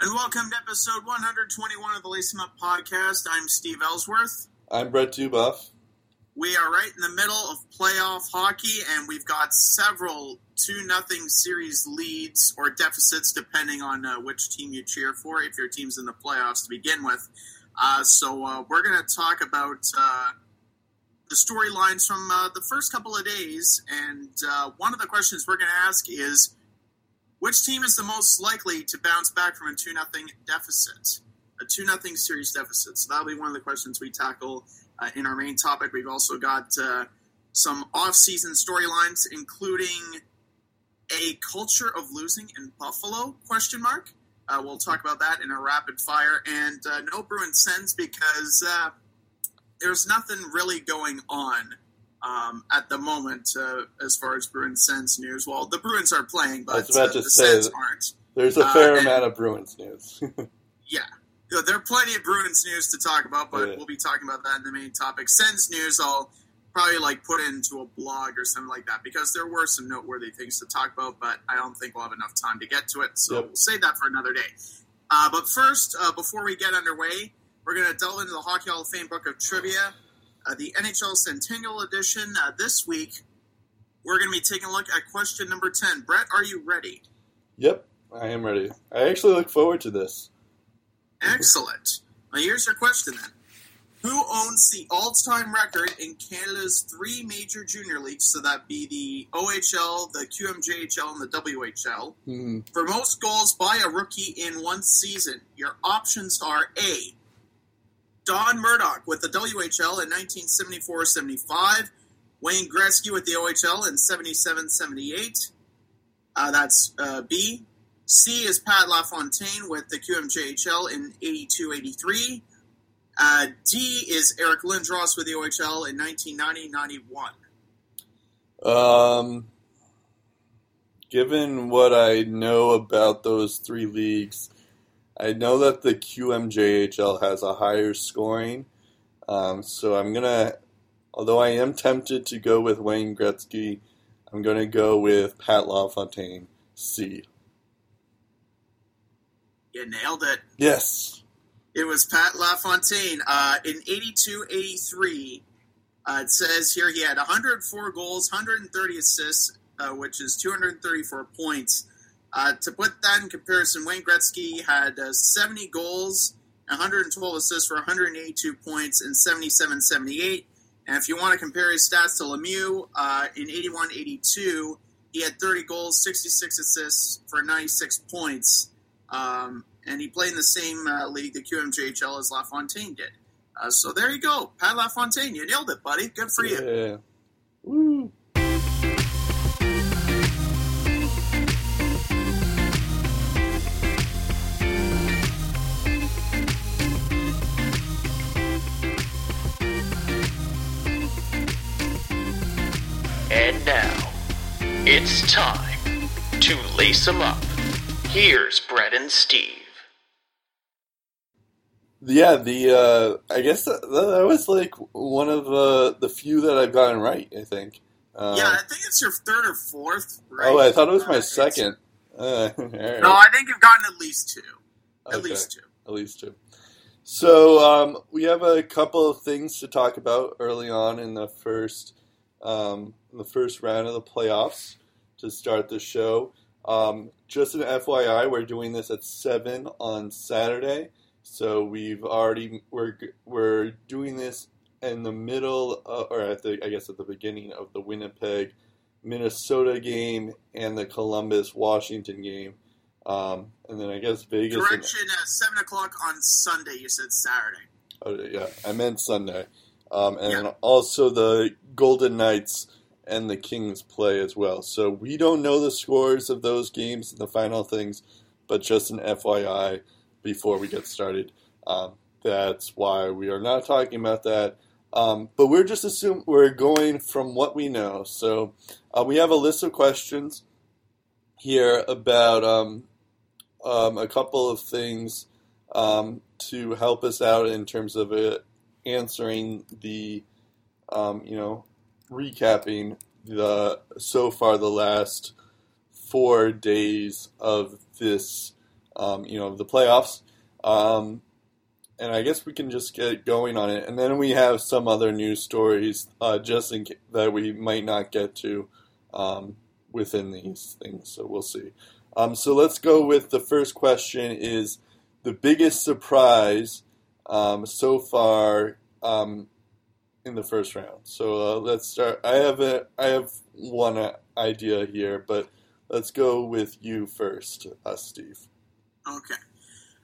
and welcome to episode 121 of the Lace 'em Up podcast. I'm Steve Ellsworth. I'm Brett Dubuff. We are right in the middle of playoff hockey, and we've got several 2 nothing series leads or deficits, depending on uh, which team you cheer for, if your team's in the playoffs to begin with. Uh, so, uh, we're going to talk about uh, the storylines from uh, the first couple of days, and uh, one of the questions we're going to ask is which team is the most likely to bounce back from a 2 0 deficit? A 2 0 series deficit. So that'll be one of the questions we tackle uh, in our main topic. We've also got uh, some off-season storylines, including a culture of losing in Buffalo? Question mark. Uh, we'll talk about that in a rapid fire, and uh, no Bruin Sens because uh, there's nothing really going on um, at the moment uh, as far as Bruins Sens news. Well, the Bruins are playing, but I was about uh, to the say Sens aren't. There's a Uh, fair and- amount of Bruins news. Yeah. There are plenty of Bruins news to talk about, but Yeah. we'll be talking about that in the main topic. Sens news, I'll probably like put into a blog or something like that because there were some noteworthy things to talk about, but I don't think we'll have enough time to get to it, so Yep. we'll save that for another day. Uh, but first, uh, before we get underway, we're going to delve into the Hockey Hall of Fame Book of Trivia, uh, the NHL Centennial Edition. Uh, this week, we're going to be taking a look at question number 10. Brett, are you ready? yep, I am ready. I actually look forward to this. Excellent. Now, here's your question then. Who owns the all-time record in Canada's three major junior leagues? So that be the OHL, the QMJHL, and the WHL. Hmm. For most goals by a rookie in one season, your options are A. Don Murdoch with the WHL in 1974-75, Wayne Gretzky with the OHL in 77-78. Uh, that's uh, B. C is Pat LaFontaine with the QMJHL in 82-83. Uh, D is Eric Lindros with the OHL in 1990-91. Um, given what I know about those three leagues, I know that the QMJHL has a higher scoring. Um, so I'm gonna, although I am tempted to go with Wayne Gretzky, I'm gonna go with Pat LaFontaine. C. You nailed it. Yes. It was Pat LaFontaine. Uh, in 82 83, uh, it says here he had 104 goals, 130 assists, uh, which is 234 points. Uh, to put that in comparison, Wayne Gretzky had uh, 70 goals, 112 assists for 182 points in 77 78. And if you want to compare his stats to Lemieux, uh, in 81 82, he had 30 goals, 66 assists for 96 points. Um, and he played in the same uh, league, the QMJHL, as LaFontaine did. Uh, so there you go, Pat LaFontaine. You nailed it, buddy. Good for you. Yeah. Woo. It's time to lace 'em up. Here's Brett and Steve. Yeah, the uh, I guess that, that was like one of uh, the few that I've gotten right. I think. Uh, yeah, I think it's your third or fourth, right? Oh, I thought it was Uh, my it's- second. Uh, all right. No, I think you've gotten at least two. At Okay, least two. At least two. So um, we have a couple of things to talk about early on in the first um, in the first round of the playoffs to start the show. Um, just an FYI, we're doing this at seven on Saturday, so we've already we're we're doing this in the middle, of, or at the I guess at the beginning of the Winnipeg Minnesota game and the Columbus Washington game. Um, and then I guess Vegas. and- Correction, uh, 7 o'clock on Sunday. You said Saturday. Oh, yeah, I meant Sunday. Um, and Yeah. also the Golden Knights and the Kings play as well. So we don't know the scores of those games and the final things, but just an FYI before we get started. Um, that's why we are not talking about that. Um, but we're just assuming we're going from what we know. So uh, we have a list of questions here about um, um, a couple of things um, to help us out in terms of it answering the, um, you know, recapping the so far the last four days of this um, you know, the playoffs. Um, and I guess we can just get going on it. And then we have some other news stories uh, just in ca- that we might not get to um, within these things. So we'll see. Um, so let's go with the first question: Is the biggest surprise um, so far um, in the first round? So uh, let's start. I have a I have one uh, idea here, but let's go with you first, uh, Steve. Okay.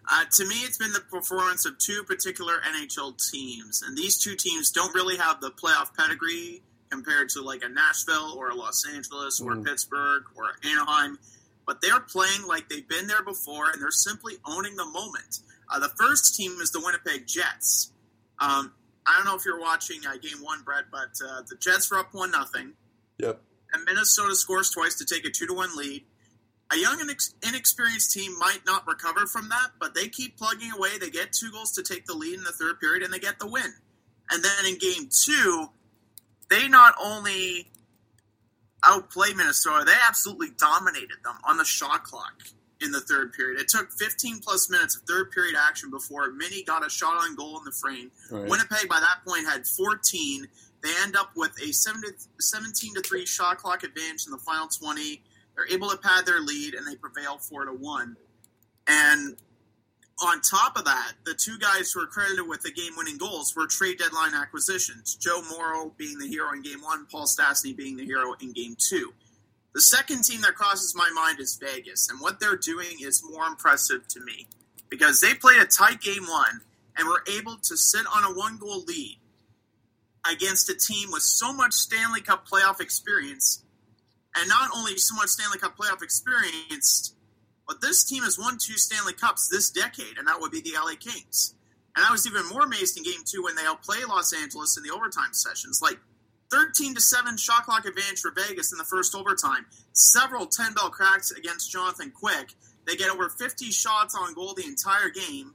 Uh, to me, it's been the performance of two particular NHL teams, and these two teams don't really have the playoff pedigree compared to like a Nashville or a Los Angeles or Mm. Pittsburgh or Anaheim, but they're playing like they've been there before, and they're simply owning the moment. Uh, the first team is the Winnipeg Jets. Um, I don't know if you're watching uh, Game One, Brett, but uh, the Jets were up one nothing Yep. and Minnesota scores twice to take a two to one lead. A young and inex- inexperienced team might not recover from that, but they keep plugging away. They get two goals to take the lead in the third period, and they get the win. And then in game two, they not only outplay Minnesota, they absolutely dominated them on the shot clock in the third period. It took 15 plus minutes of third period action before Minnie got a shot on goal in the frame. Right. Winnipeg by that point had 14. They end up with a 17 to 3 shot clock advantage in the final 20. They're able to pad their lead and they prevail 4 to 1. And on top of that, the two guys who are credited with the game winning goals were trade deadline acquisitions. Joe Morrow being the hero in game 1, Paul Stastny being the hero in game 2. The second team that crosses my mind is Vegas, and what they're doing is more impressive to me because they played a tight game 1 and were able to sit on a one goal lead against a team with so much Stanley Cup playoff experience, and not only so much Stanley Cup playoff experience, but this team has won two Stanley Cups this decade, and that would be the LA Kings. And I was even more amazed in Game Two when they outplay Los Angeles in the overtime sessions, like thirteen to seven shot clock advantage for Vegas in the first overtime, several ten bell cracks against Jonathan Quick. They get over fifty shots on goal the entire game,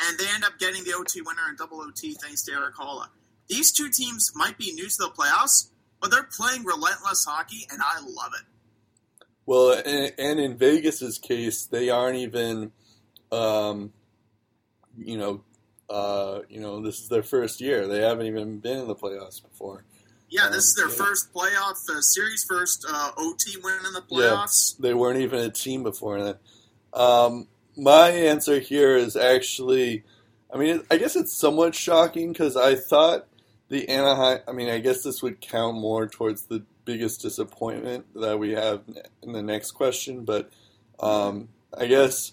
and they end up getting the OT winner in double OT thanks to Erik Haula. These two teams might be new to the playoffs, but they're playing relentless hockey, and I love it. Well, and, and in Vegas's case, they aren't even, um, you know, uh, you know, this is their first year. They haven't even been in the playoffs before. Yeah, this is their Yeah. first playoff uh, series, first uh, OT win in the Yeah. playoffs. They weren't even a team before that. Um, my answer here is actually, I mean, I guess it's somewhat shocking because I thought the Anaheim. I mean, I guess this would count more towards the biggest disappointment that we have in the next question, but um, I guess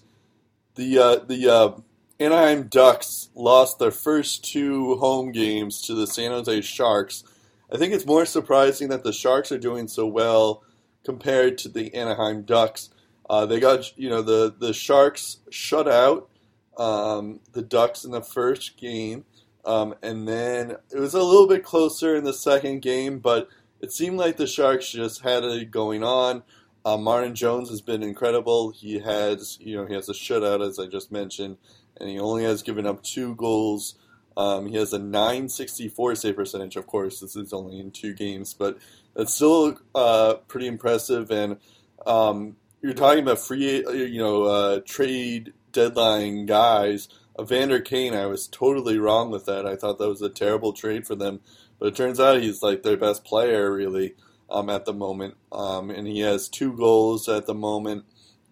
the uh, the uh, Anaheim Ducks lost their first two home games to the San Jose Sharks. I think it's more surprising that the Sharks are doing so well compared to the Anaheim Ducks. Uh, they got you know the the Sharks shut out um, the Ducks in the first game, um, and then it was a little bit closer in the second game, but it seemed like the Sharks just had it going on. Uh, Martin Jones has been incredible. He has you know he has a shutout as I just mentioned, and he only has given up two goals. Um, he has a 964 save percentage. Of course, this is only in two games, but that's still uh, pretty impressive. And um, you're talking about free, you know, uh, trade deadline guys. Evander Kane, I was totally wrong with that. I thought that was a terrible trade for them, but it turns out he's like their best player, really, um, at the moment. Um, and he has two goals at the moment.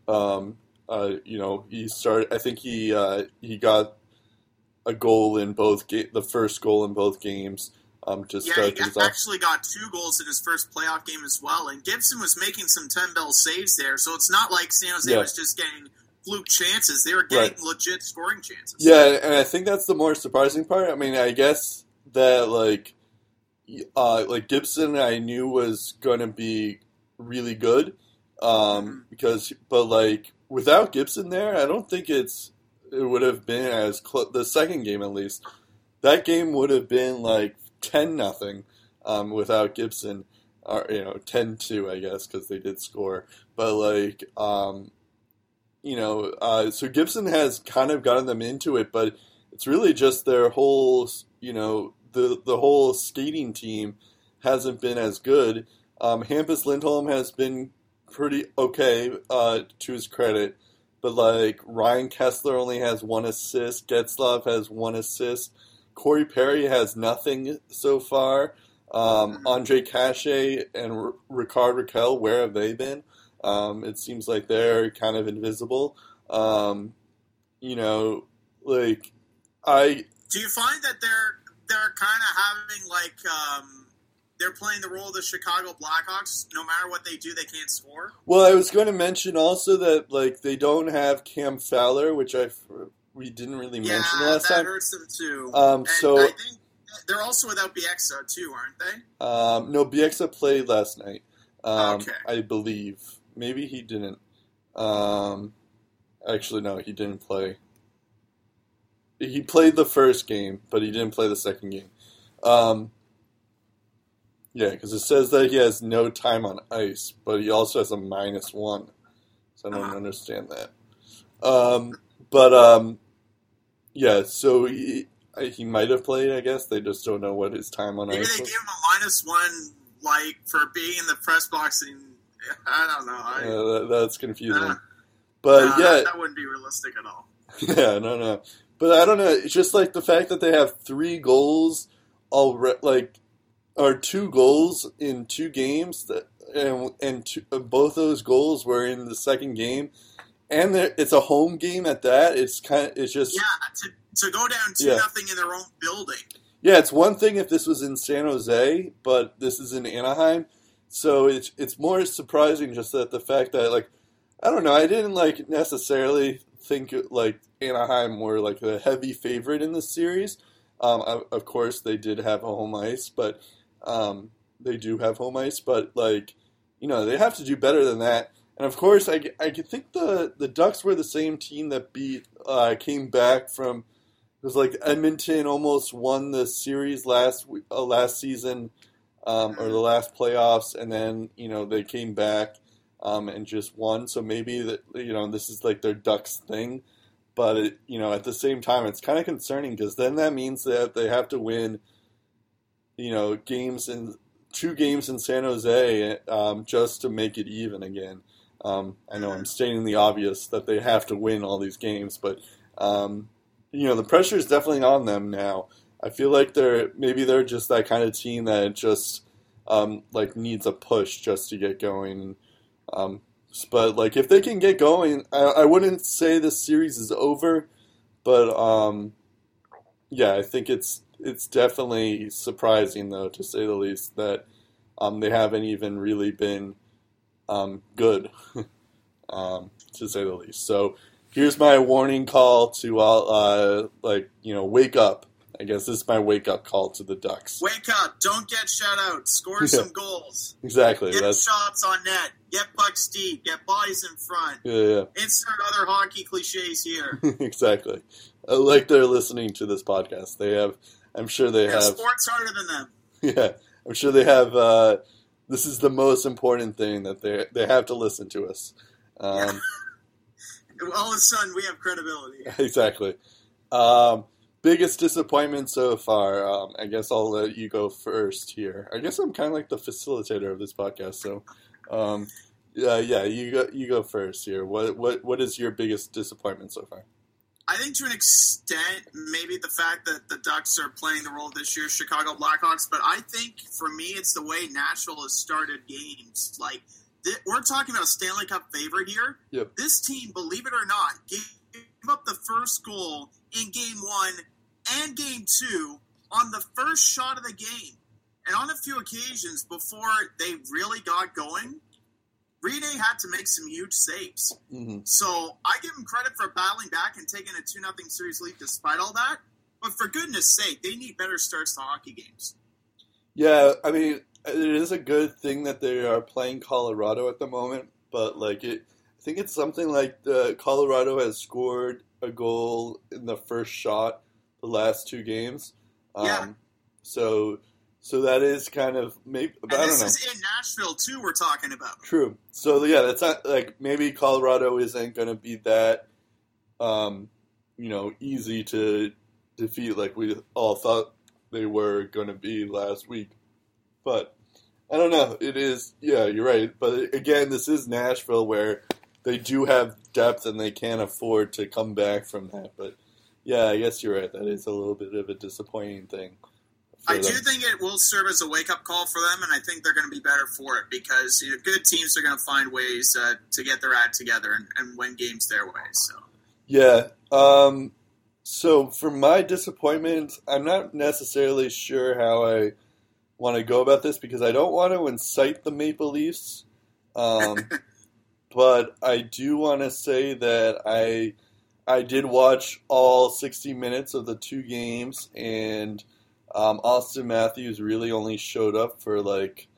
Um, uh, you know, he started. I think he uh, he got a goal in both ga- the first goal in both games um, to Yeah, he start off. actually got two goals in his first playoff game as well. And Gibson was making some 10 bell saves there, so it's not like San Jose Yeah. was just getting fluke chances. They were getting Right. legit scoring chances. Yeah, and I think that's the more surprising part. I mean, I guess that like, uh, like Gibson, I knew was going to be really good, um, because but like without Gibson there, I don't think it's it would have been as close. The second game, at least, that game would have been like ten nothing, um, without Gibson, or you know, 10-2, I guess, because they did score. But like, um, you know, uh, so Gibson has kind of gotten them into it, but it's really just their whole, you know, the the whole skating team hasn't been as good. Um, Hampus Lindholm has been pretty okay uh, to his credit, but like Ryan Kesler only has one assist, Getzlaf has one assist, Corey Perry has nothing so far. Um, Ondrej Kase and R- Rickard Rakell, where have they been? Um, it seems like they're kind of invisible. Um, you know, like I Do you find that they're they're kind of having like um, they're playing the role of the Chicago Blackhawks? No matter what they do, they can't score. Well, I was going to mention also that like they don't have Cam Fowler, which I we didn't really Yeah, mention last that time. hurts them too. Um, and so- I think they're also without Bieksa too, aren't they? Um, no, Bieksa played last night. Um, Okay. I believe maybe he didn't. Um, actually, no, he didn't play. He played the first game, but he didn't play the second game. Um, yeah, because it says that he has no time on ice, but he also has a minus one. So I don't Uh-huh. understand that. Um, but um, yeah, so he he might have played. I guess they just don't know what his time on Maybe ice Maybe they was. gave him a minus one, like for being in the press box. And I don't know. I, Yeah, that, that's confusing. uh, but nah, yeah, that wouldn't be realistic at all. yeah, no, no. But I don't know. It's just like the fact that they have three goals already, like, or two goals in two games that, and and two, uh, both those goals were in the second game, and it's a home game at that. It's kind of, it's just, Yeah, to, to go down two Yeah. nothing in their own building. yeah, it's one thing if this was in San Jose, but this is in Anaheim, so it's it's more surprising just that the fact that like I don't know, I didn't like necessarily think like Anaheim were like a heavy favorite in this series. Um, of, of course, they did have a home ice, but um, they do have home ice, but like you know they have to do better than that. And of course, I, I think the the Ducks were the same team that beat uh, came back from it was like Edmonton almost won the series last uh, last season um, or the last playoffs, and then you know they came back um, and just won. So maybe that you know this is like their Ducks thing, but it, you know at the same time it's kind of concerning because then that means that they have to win, you know, games in two games in San Jose um, just to make it even again. Um, I know I'm stating the obvious that they have to win all these games, but um, you know the pressure is definitely on them now. I feel like they're maybe they're just that kind of team that just um, like needs a push just to get going. Um, but like if they can get going, I, I wouldn't say the series is over, but um, yeah, I think it's it's definitely surprising though to say the least that um, they haven't even really been um, good, um, to say the least. So here's my warning call to all, uh, like you know, wake up. I guess this is my wake up call to the Ducks. Wake up! Don't get shut out. Score some goals. Exactly. Get That's shots on net. Get pucks deep. Get bodies in front. yeah, yeah. Insert other hockey cliches here. exactly. Uh, like they're listening to this podcast. They have. I'm sure they Yeah, have. sports harder than them. Yeah, I'm sure they have. Uh, this is the most important thing that they they have to listen to us. Um, All of a sudden, we have credibility. exactly. Um, biggest disappointment so far. Um, I guess I'll let you go first here. I guess I'm kind of like the facilitator of this podcast. So, um, yeah, yeah, you go. You go first here. What what what is your biggest disappointment so far? I think to an extent, maybe the fact that the Ducks are playing the role this year, Chicago Blackhawks, but I think for me, it's the way Nashville has started games. Like, th- we're talking about a Stanley Cup favorite here. Yep. This team, believe it or not, gave up the first goal in game one and game two on the first shot of the game. And on a few occasions before they really got going, Rinne had to make some huge saves. hmm So I give them credit for battling back and taking a 2 0 series lead despite all that. But for goodness sake, they need better starts to hockey games. Yeah, I mean, it is a good thing that they are playing Colorado at the moment, but like it, I think it's something like the Colorado has scored a goal in the first shot the last two games. Um, Yeah. So, so that is kind of maybe. And I don't this know. is in Nashville, too, we're talking about. True. So yeah, that's not like maybe Colorado isn't going to be that, um, you know, easy to defeat like we all thought they were going to be last week. But I don't know. It is. Yeah, you're right. But again, this is Nashville where they do have depth and they can't afford to come back from that. But yeah, I guess you're right. That is a little bit of a disappointing thing. I do think it will serve as a wake up call for them, and I think they're going to be better for it because you know good teams are going to find ways uh, to get their act together and, and win games their way. So Yeah. Um, so for my disappointment, I'm not necessarily sure how I want to go about this because I don't want to incite the Maple Leafs. Um, but I do want to say that I I did watch all 60 minutes of the two games, and um, Auston Matthews really only showed up for like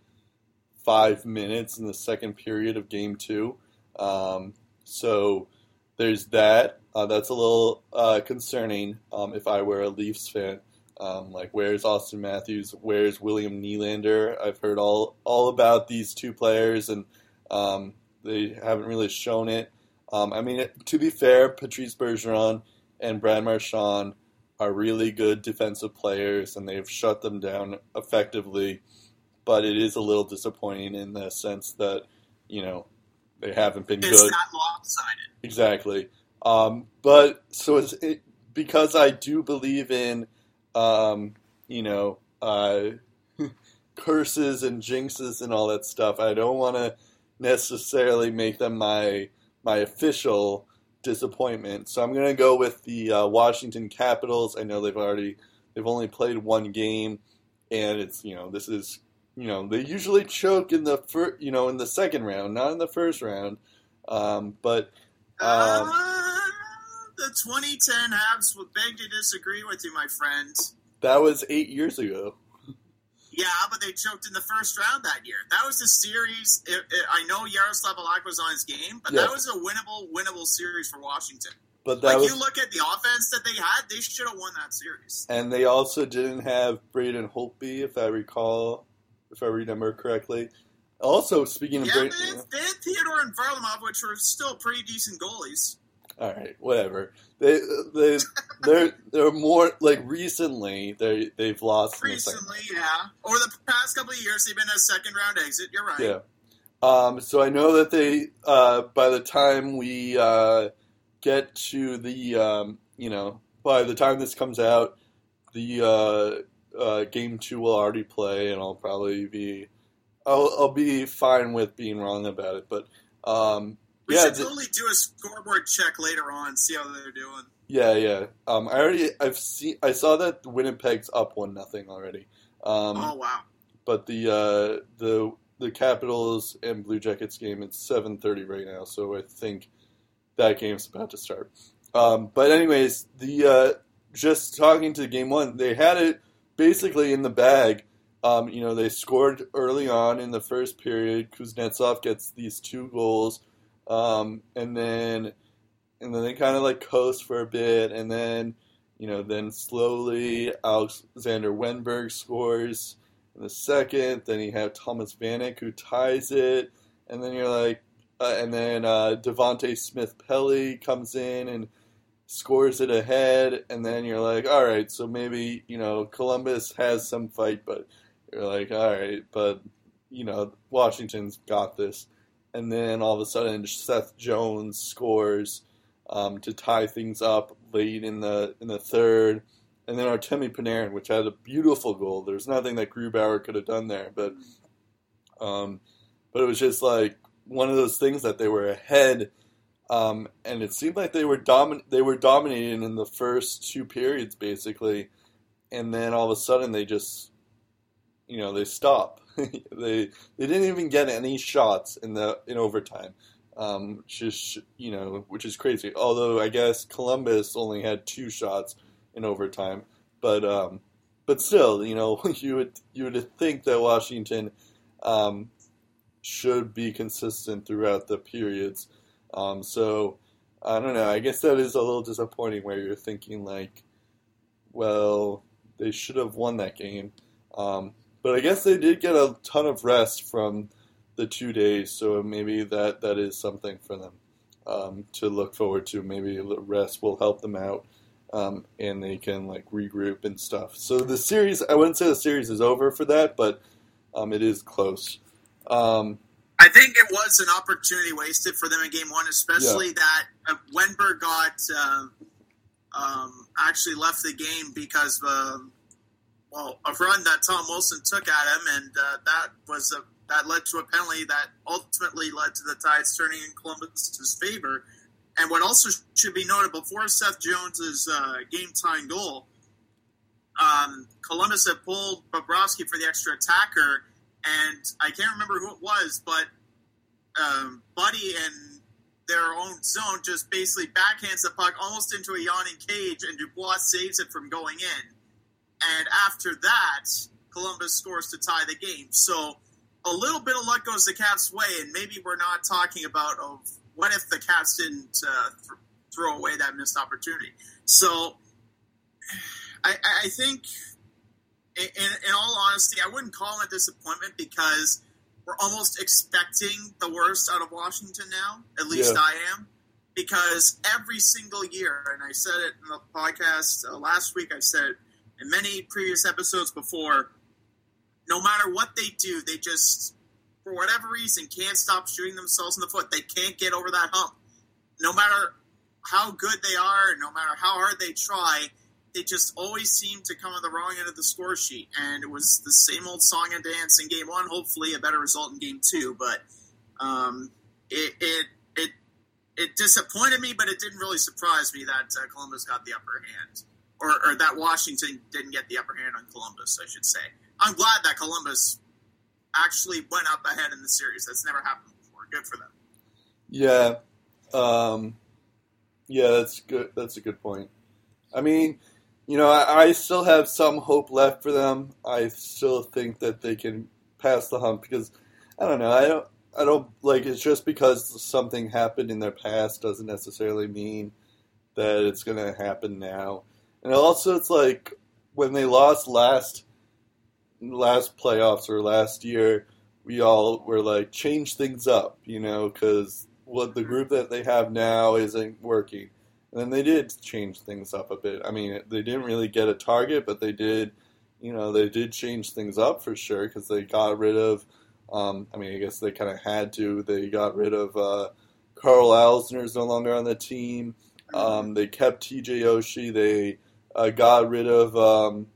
five minutes in the second period of game two. Um, so there's that. Uh, that's a little uh, concerning um, if I were a Leafs fan. Um, like, where's Auston Matthews? Where's William Nylander? I've heard all all about these two players, and um, they haven't really shown it. Um, I mean, to be fair, Patrice Bergeron and Brad Marchand are really good defensive players, and they've shut them down effectively. But it is a little disappointing in the sense that you know they haven't been it's good. Exactly. Um, but so it's it, because I do believe in, um, you know, uh, curses and jinxes and all that stuff. I don't want to necessarily make them my my official disappointment. So I'm gonna go with the uh, Washington Capitals. I know they've already they've only played one game, and it's you know this is you know they usually choke in the fir- you know in the second round, not in the first round. Um, but um, uh, the 2010 Habs would beg to disagree with you, my friend. that was eight years ago. Yeah, but they choked in the first round that year. That was a series. It, it, I know Jaroslav Halak was on his game, but Yeah. that was a winnable, winnable series for Washington. But that like was, you look at the offense that they had, they should have won that series. and they also didn't have Braden Holtby, if I recall, if I remember correctly. Also, speaking of Yeah, Braden, they had Theodore and Varlamov, which were still pretty decent goalies. All right, whatever. They they they're they're more like recently they they've lost in the second. Recently, yeah. Over the past couple of years, they've been a second round exit. You're right. Yeah. Um, so I know that they, uh, by the time we uh, get to the, um, you know, by the time this comes out, the uh, uh, game two will already play, and I'll probably be, I'll, I'll be fine with being wrong about it. But um, We yeah, should th- totally do a scoreboard check later on, see how they're doing. yeah, yeah. Um, I already, I've seen, I saw that Winnipeg's up one nothing already. Um, oh wow. but the uh, the the Capitals and Blue Jackets game it's seven thirty right now, so I think that game's about to start. Um, but anyways, the uh, just talking to game one, they had it basically in the bag. Um, you know, they scored early on in the first period. Kuznetsov gets these two goals, um, and then and then they kind of like coast for a bit, and then you know, then slowly Alexander Wennberg scores in the second. Then you have Thomas Vanek who ties it, and then you're like, uh, and then uh, Devante Smith Pelly comes in and scores it ahead, and then you're like, all right, so maybe you know Columbus has some fight, but you're like, all right, but you know Washington's got this, and then all of a sudden Seth Jones scores um, to tie things up late in the in the third. And then Artemi Panarin, which had a beautiful goal. There's nothing that Grubauer could have done there, but um, but it was just like one of those things that they were ahead, um, and it seemed like they were domin- they were dominating in the first two periods basically, and then all of a sudden they just you know they stop. they they didn't even get any shots in the in overtime. Um, which is you know which is crazy. Although I guess Columbus only had two shots in overtime, but um, but still, you know, you would you would think that Washington um, should be consistent throughout the periods. Um, so I don't know. I guess that is a little disappointing where you're thinking like, well, they should have won that game. Um, but I guess they did get a ton of rest from the two days, so maybe that, that is something for them um, to look forward to. Maybe the rest will help them out, um, and they can like regroup and stuff. So the series, I wouldn't say the series is over for that, but um, it is close. Um, I think it was an opportunity wasted for them in game one, especially yeah. that uh, Wennberg got uh, um, actually left the game because of uh, well a run that Tom Wilson took at him, and uh, that was a that led to a penalty that ultimately led to the Tides turning in Columbus's favor. And what also should be noted before Seth Jones's uh, game time goal, um, Columbus had pulled Bobrovsky for the extra attacker, and I can't remember who it was, but um, Buddy in their own zone just basically backhands the puck almost into a yawning cage, and Dubois saves it from going in. And after that, Columbus scores to tie the game. So a little bit of luck goes the Caps' way, and maybe we're not talking about of what if the Caps didn't uh, th- throw away that missed opportunity. So I, I think, in, in, all honesty, I wouldn't call it a disappointment because we're almost expecting the worst out of Washington now. At least yeah. I am. Because every single year, and I said it in the podcast uh, last week, I've said it in many previous episodes before, no matter what they do, they just, for whatever reason, can't stop shooting themselves in the foot. They can't get over that hump. No matter how good they are, no matter how hard they try, they just always seem to come on the wrong end of the score sheet. And it was the same old song and dance in game one. Hopefully, a better result in game two. But um, it, it it it disappointed me, but it didn't really surprise me that uh, Columbus got the upper hand, or, or that Washington didn't get the upper hand on Columbus, I should say. I'm glad that Columbus actually went up ahead in the series. That's never happened before. Good for them. Yeah, um, yeah, that's good. That's a good point. I mean, you know, I, I, still have some hope left for them. I still think that they can pass the hump because I don't know. I don't. I don't like it's just because something happened in their past doesn't necessarily mean that it's going to happen now. And also, it's like when they lost last last playoffs or last year, we all were like, change things up, you know, because what the group that they have now isn't working. And then they did change things up a bit. I mean, they didn't really get a target, but they did, you know, they did change things up for sure because they got rid of. Um, I mean, I guess they kind of had to. They got rid of uh, Karl Alzner's no longer on the team. Um, they kept TJ Oshie. They uh, got rid of um,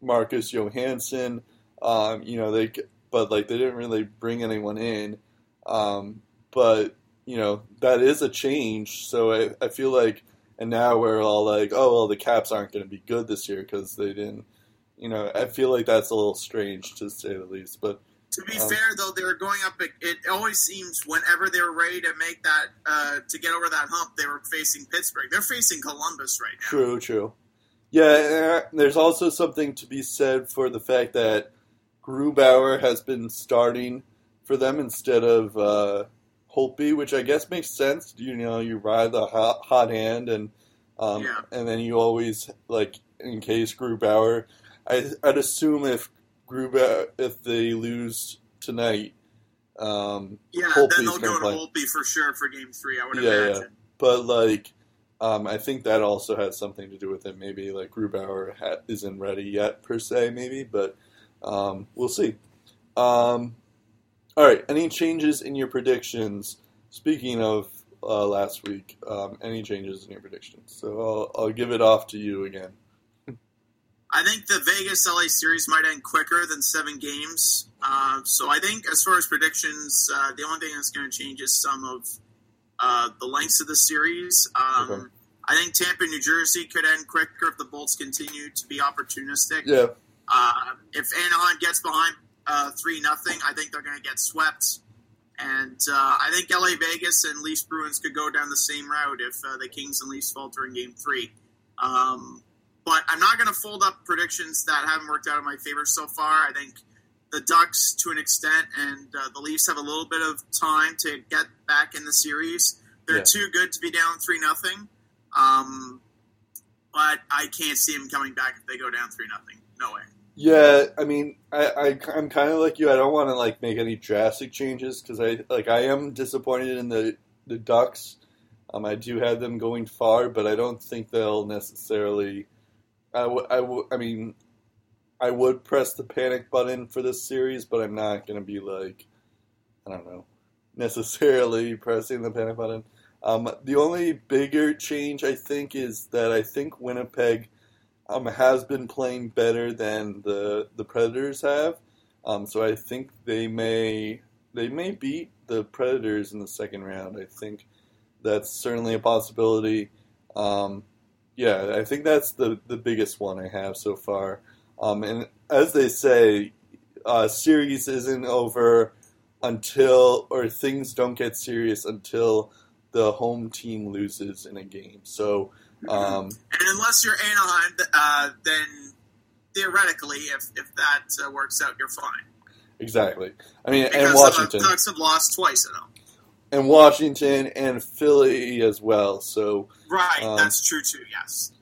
Marcus Johansson. Um, you know, they but like they didn't really bring anyone in. Um, but you know that is a change. So I, I feel like, and now we're all like, oh well, the Caps aren't going to be good this year because they didn't. You know, I feel like that's a little strange to say the least. But to be um, fair, though, they were going up. It always seems whenever they were ready to make that uh, to get over that hump, they were facing Pittsburgh. They're facing Columbus right now. True, true. Yeah, there's also something to be said for the fact that Grubauer has been starting for them instead of uh, Holtby, which I guess makes sense. You know, you ride the hot, hot hand, and um, yeah. and then you always like in case Grubauer. I, I'd assume if Grubauer if they lose tonight, um, yeah, Holtby's then they'll go to play. Holtby for sure for Game Three. I would yeah, imagine. Yeah. But like um, I think that also has something to do with it. Maybe like Grubauer ha- isn't ready yet per se, maybe, but um, we'll see. Um, all right, any changes in your predictions? Speaking of uh, last week, um, any changes in your predictions? So I'll, I'll give it off to you again. I think the Vegas LA series might end quicker than seven games. Uh, so I think, as far as predictions, uh, the only thing that's going to change is some of uh, the lengths of the series. Um, okay. I think Tampa, New Jersey could end quicker if the Bolts continue to be opportunistic. Yeah. Uh, if Anaheim gets behind uh, three nothing, I think they're going to get swept. And uh, I think LA Vegas and Leafs Bruins could go down the same route if uh, the Kings and Leafs falter in Game Three. Um, but I'm not going to fold up predictions that haven't worked out in my favor so far. I think the Ducks to an extent, and uh, the Leafs have a little bit of time to get back in the series. They're yeah. too good to be down three nothing, um, but I can't see them coming back if they go down three nothing. No way. Yeah, I mean, I, I am kind of like you. I don't want to like make any drastic changes because I like I am disappointed in the the Ducks. Um, I do have them going far, but I don't think they'll necessarily. I, w- I, w- I mean, I would press the panic button for this series, but I'm not going to be like, I don't know. necessarily pressing the panic button. Um, the only bigger change I think is that I think Winnipeg um, has been playing better than the the Predators have. Um, so I think they may they may beat the Predators in the second round. I think that's certainly a possibility. Um, yeah, I think that's the the biggest one I have so far. Um, and as they say, uh, series isn't over until or things don't get serious until the home team loses in a game. So, um, and unless you're Anaheim, uh, then theoretically, if if that uh, works out, you're fine. Exactly. I mean, Because and Washington, the Ducks have lost twice at home. and Washington, and Philly as well. So, Right, Um, that's true too. Yes.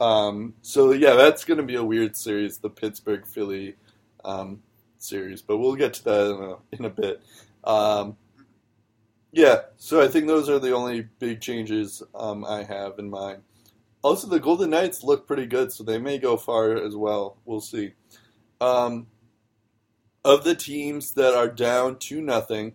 um, so yeah, that's going to be a weird series, the Pittsburgh Philly um, series. But we'll get to that in a in a bit. Um, yeah, so I think those are the only big changes um, I have in mind. Also, the Golden Knights look pretty good, so they may go far as well. We'll see. Um, of the teams that are down to nothing,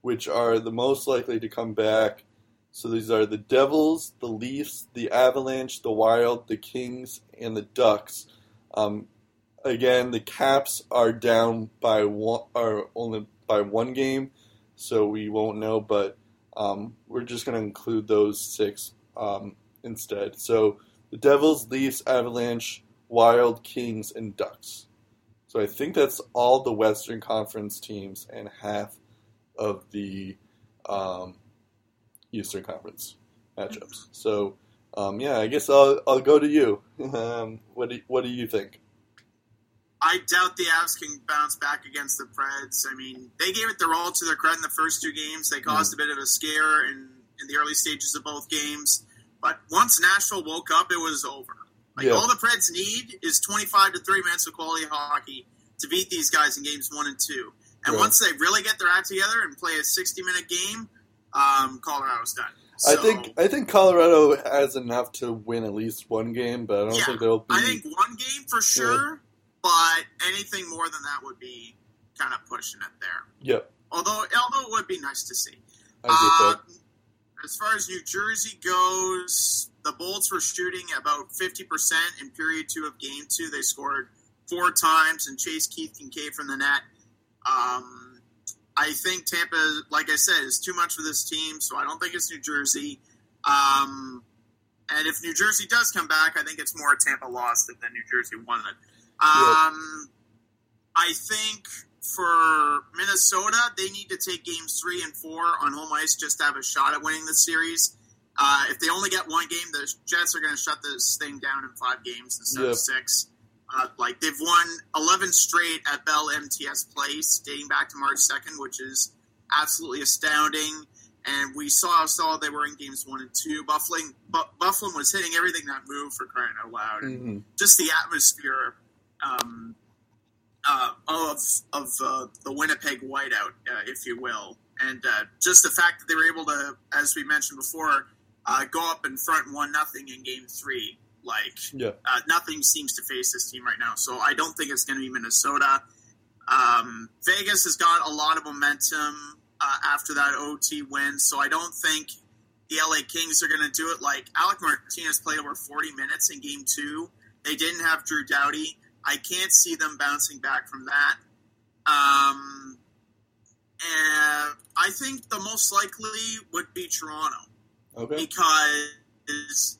which are the most likely to come back, so these are the Devils, the Leafs, the Avalanche, the Wild, the Kings, and the Ducks. Um, again, the Caps are down by one, are only by one game, so we won't know. But um, we're just going to include those six um, instead. So the Devils, Leafs, Avalanche, Wild, Kings, and Ducks. So I think that's all the Western Conference teams and half of the um, Eastern Conference matchups. So um, yeah, I guess I'll I'll go to you. Um, what do what do you think? I doubt the Avs can bounce back against the Preds. I mean, they gave it their all to their credit in the first two games. They caused a bit of a scare in, in the early stages of both games. But once Nashville woke up, it was over. Like Yeah. all the Preds need is 25 to 30 minutes of quality hockey to beat these guys in games one and two. And Right. once they really get their act together and play a 60 minute game, um, Colorado's done. I think I think Colorado has enough to win at least one game, but I don't Yeah, think they'll be. I think one game for sure, but anything more than that would be kind of pushing it there. Yep, Although, although it would be nice to see. I get that. Uh, as far as New Jersey goes, the Bolts were shooting about 50% in period two of game two. They scored four times and chased Keith Kinkaid from the net. Um, I think Tampa, like I said, is too much for this team, so I don't think it's New Jersey. Um, and if New Jersey does come back, I think it's more Tampa lost than New Jersey won it. Um, I think for Minnesota, they need to take games three and four on home ice just to have a shot at winning the series. Uh, if they only get one game, the Jets are going to shut this thing down in five games instead Yep. of six. Uh, like they've won 11 straight at Bell MTS Place, dating back to March 2nd, which is absolutely astounding. And we saw how solid they were in games one and two. Buffalo, Bu- Buffalo was hitting everything that moved for crying out loud. And Mhm. just the atmosphere um, uh, of of uh, the Winnipeg whiteout, uh, if you will, and uh, just the fact that they were able to, as we mentioned before, uh, go up in front one nothing in Game Three. Like Yeah. uh, nothing seems to face this team right now, so I don't think it's going to be Minnesota. Um, Vegas has got a lot of momentum uh, after that OT win, so I don't think the LA Kings are going to do it. Like Alec Martinez played over 40 minutes in Game Two. They didn't have Drew Doughty. I can't see them bouncing back from that. Um, and I think the most likely would be Toronto Okay. because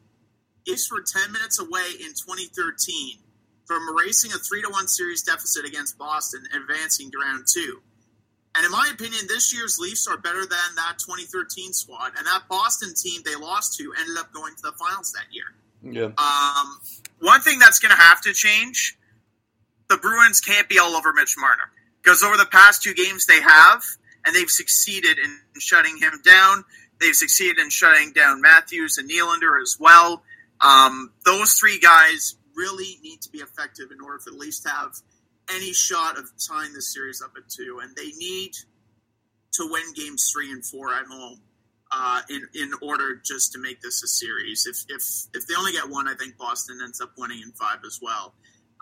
East were 10 minutes away in 2013 from erasing a 3 to 1 series deficit against Boston and advancing to round two. And in my opinion, this year's Leafs are better than that 2013 squad. And that Boston team they lost to ended up going to the finals that year. Yeah. Um, one thing that's going to have to change the Bruins can't be all over Mitch Marner because over the past two games they have, and they've succeeded in shutting him down. They've succeeded in shutting down Matthews and Nylander as well. Um, those three guys really need to be effective in order for at least have any shot of tying this series up at two, and they need to win games three and four at home uh, in in order just to make this a series. If if if they only get one, I think Boston ends up winning in five as well.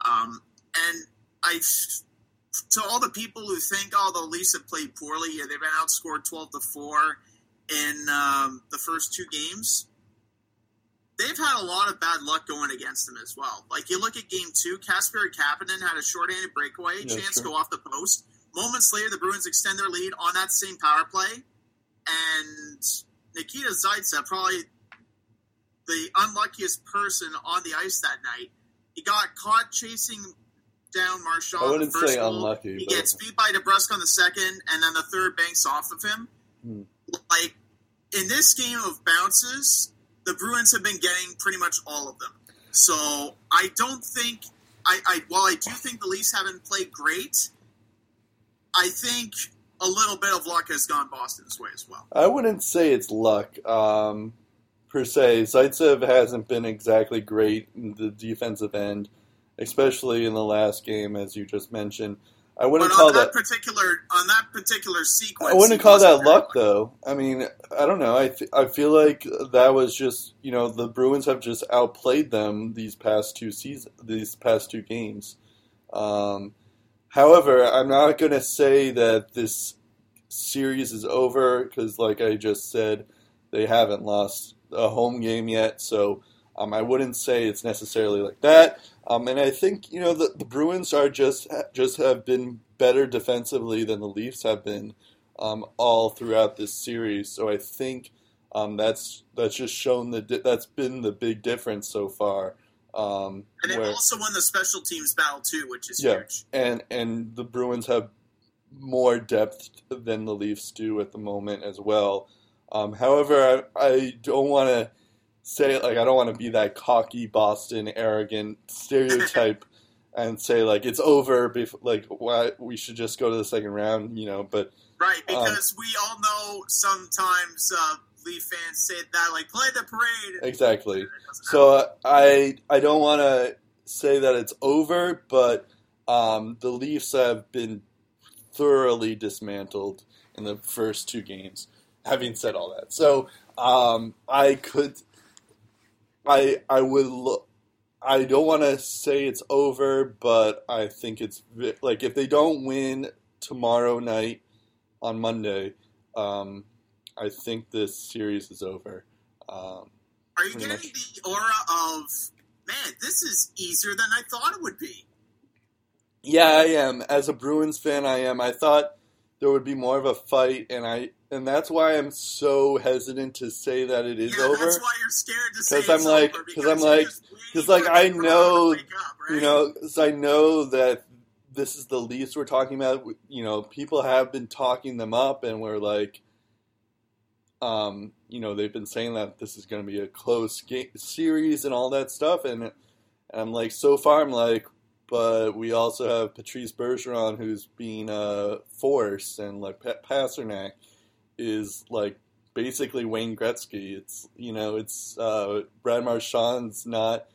Um, and I, to all the people who think, oh, the Leafs have played poorly, yeah, they've been outscored twelve to four in um, the first two games. They've had a lot of bad luck going against them as well. Like you look at game two, Casper Kapanen had a shorthanded breakaway Yeah, chance sure. go off the post. Moments later, the Bruins extend their lead on that same power play, and Nikita Zaitsev, probably the unluckiest person on the ice that night, he got caught chasing down Marchand. I wouldn't say goal. unlucky, He but- gets beat by DeBrusk on the second, and then the third banks off of him. Hmm. Like in this game of bounces, the Bruins have been getting pretty much all of them. So I don't think I, I while I do think the Leafs haven't played great, I think a little bit of luck has gone Boston's way as well. I wouldn't say it's luck um, per se. Zaitsev hasn't been exactly great in the defensive end, especially in the last game, as you just mentioned. I wouldn't But call that, that. particular on that particular sequence, I wouldn't call that luck, though. I mean, I don't know. I, th- I feel like that was just you know the Bruins have just outplayed them these past two seasons, these past two games. Um, however, I'm not going to say that this series is over because, like I just said, they haven't lost a home game yet. So um, I wouldn't say it's necessarily like that. Um, and I think you know the, the Bruins are just just have been better defensively than the Leafs have been um, all throughout this series. So I think um, that's that's just shown the di- that's been the big difference so far. Um, And they where- also won the special teams battle too, which is Yeah. huge. and and the Bruins have more depth than the Leafs do at the moment as well. Um, however, I, I don't want to say like I don't want to be that cocky Boston arrogant stereotype and say like it's over. Bef- like why we should just go to the second round, you know? But Right, Um, because we all know sometimes uh, Leaf fans say that, like, play the parade. exactly. So uh, I I don't want to say that it's over, but um, the Leafs have been thoroughly dismantled in the first two games. Having said all that, so um, I could, I I would look. I don't want to say it's over, but I think it's vi- like if they don't win tomorrow night on Monday, um, I think this series is over. Um, Are you getting much. the aura of, man, this is easier than I thought it would be? Yeah, I am. As a Bruins fan, I am. I thought there would be more of a fight, and I and that's why I'm so hesitant to say that it is yeah, over. that's why you're scared to say I'm like- because I'm like- because like, I know, up, right? You know, 'cause I know that this is the least we're talking about. You know, people have been talking them up, and we're like, um, you know, they've been saying that this is going to be a close game series and all that stuff, and, and I'm like, so far, I'm like, but we also have Patrice Bergeron who's being a force, and like Pat Pastrnak is like basically Wayne Gretzky. It's you know, it's uh, Brad Marchand's not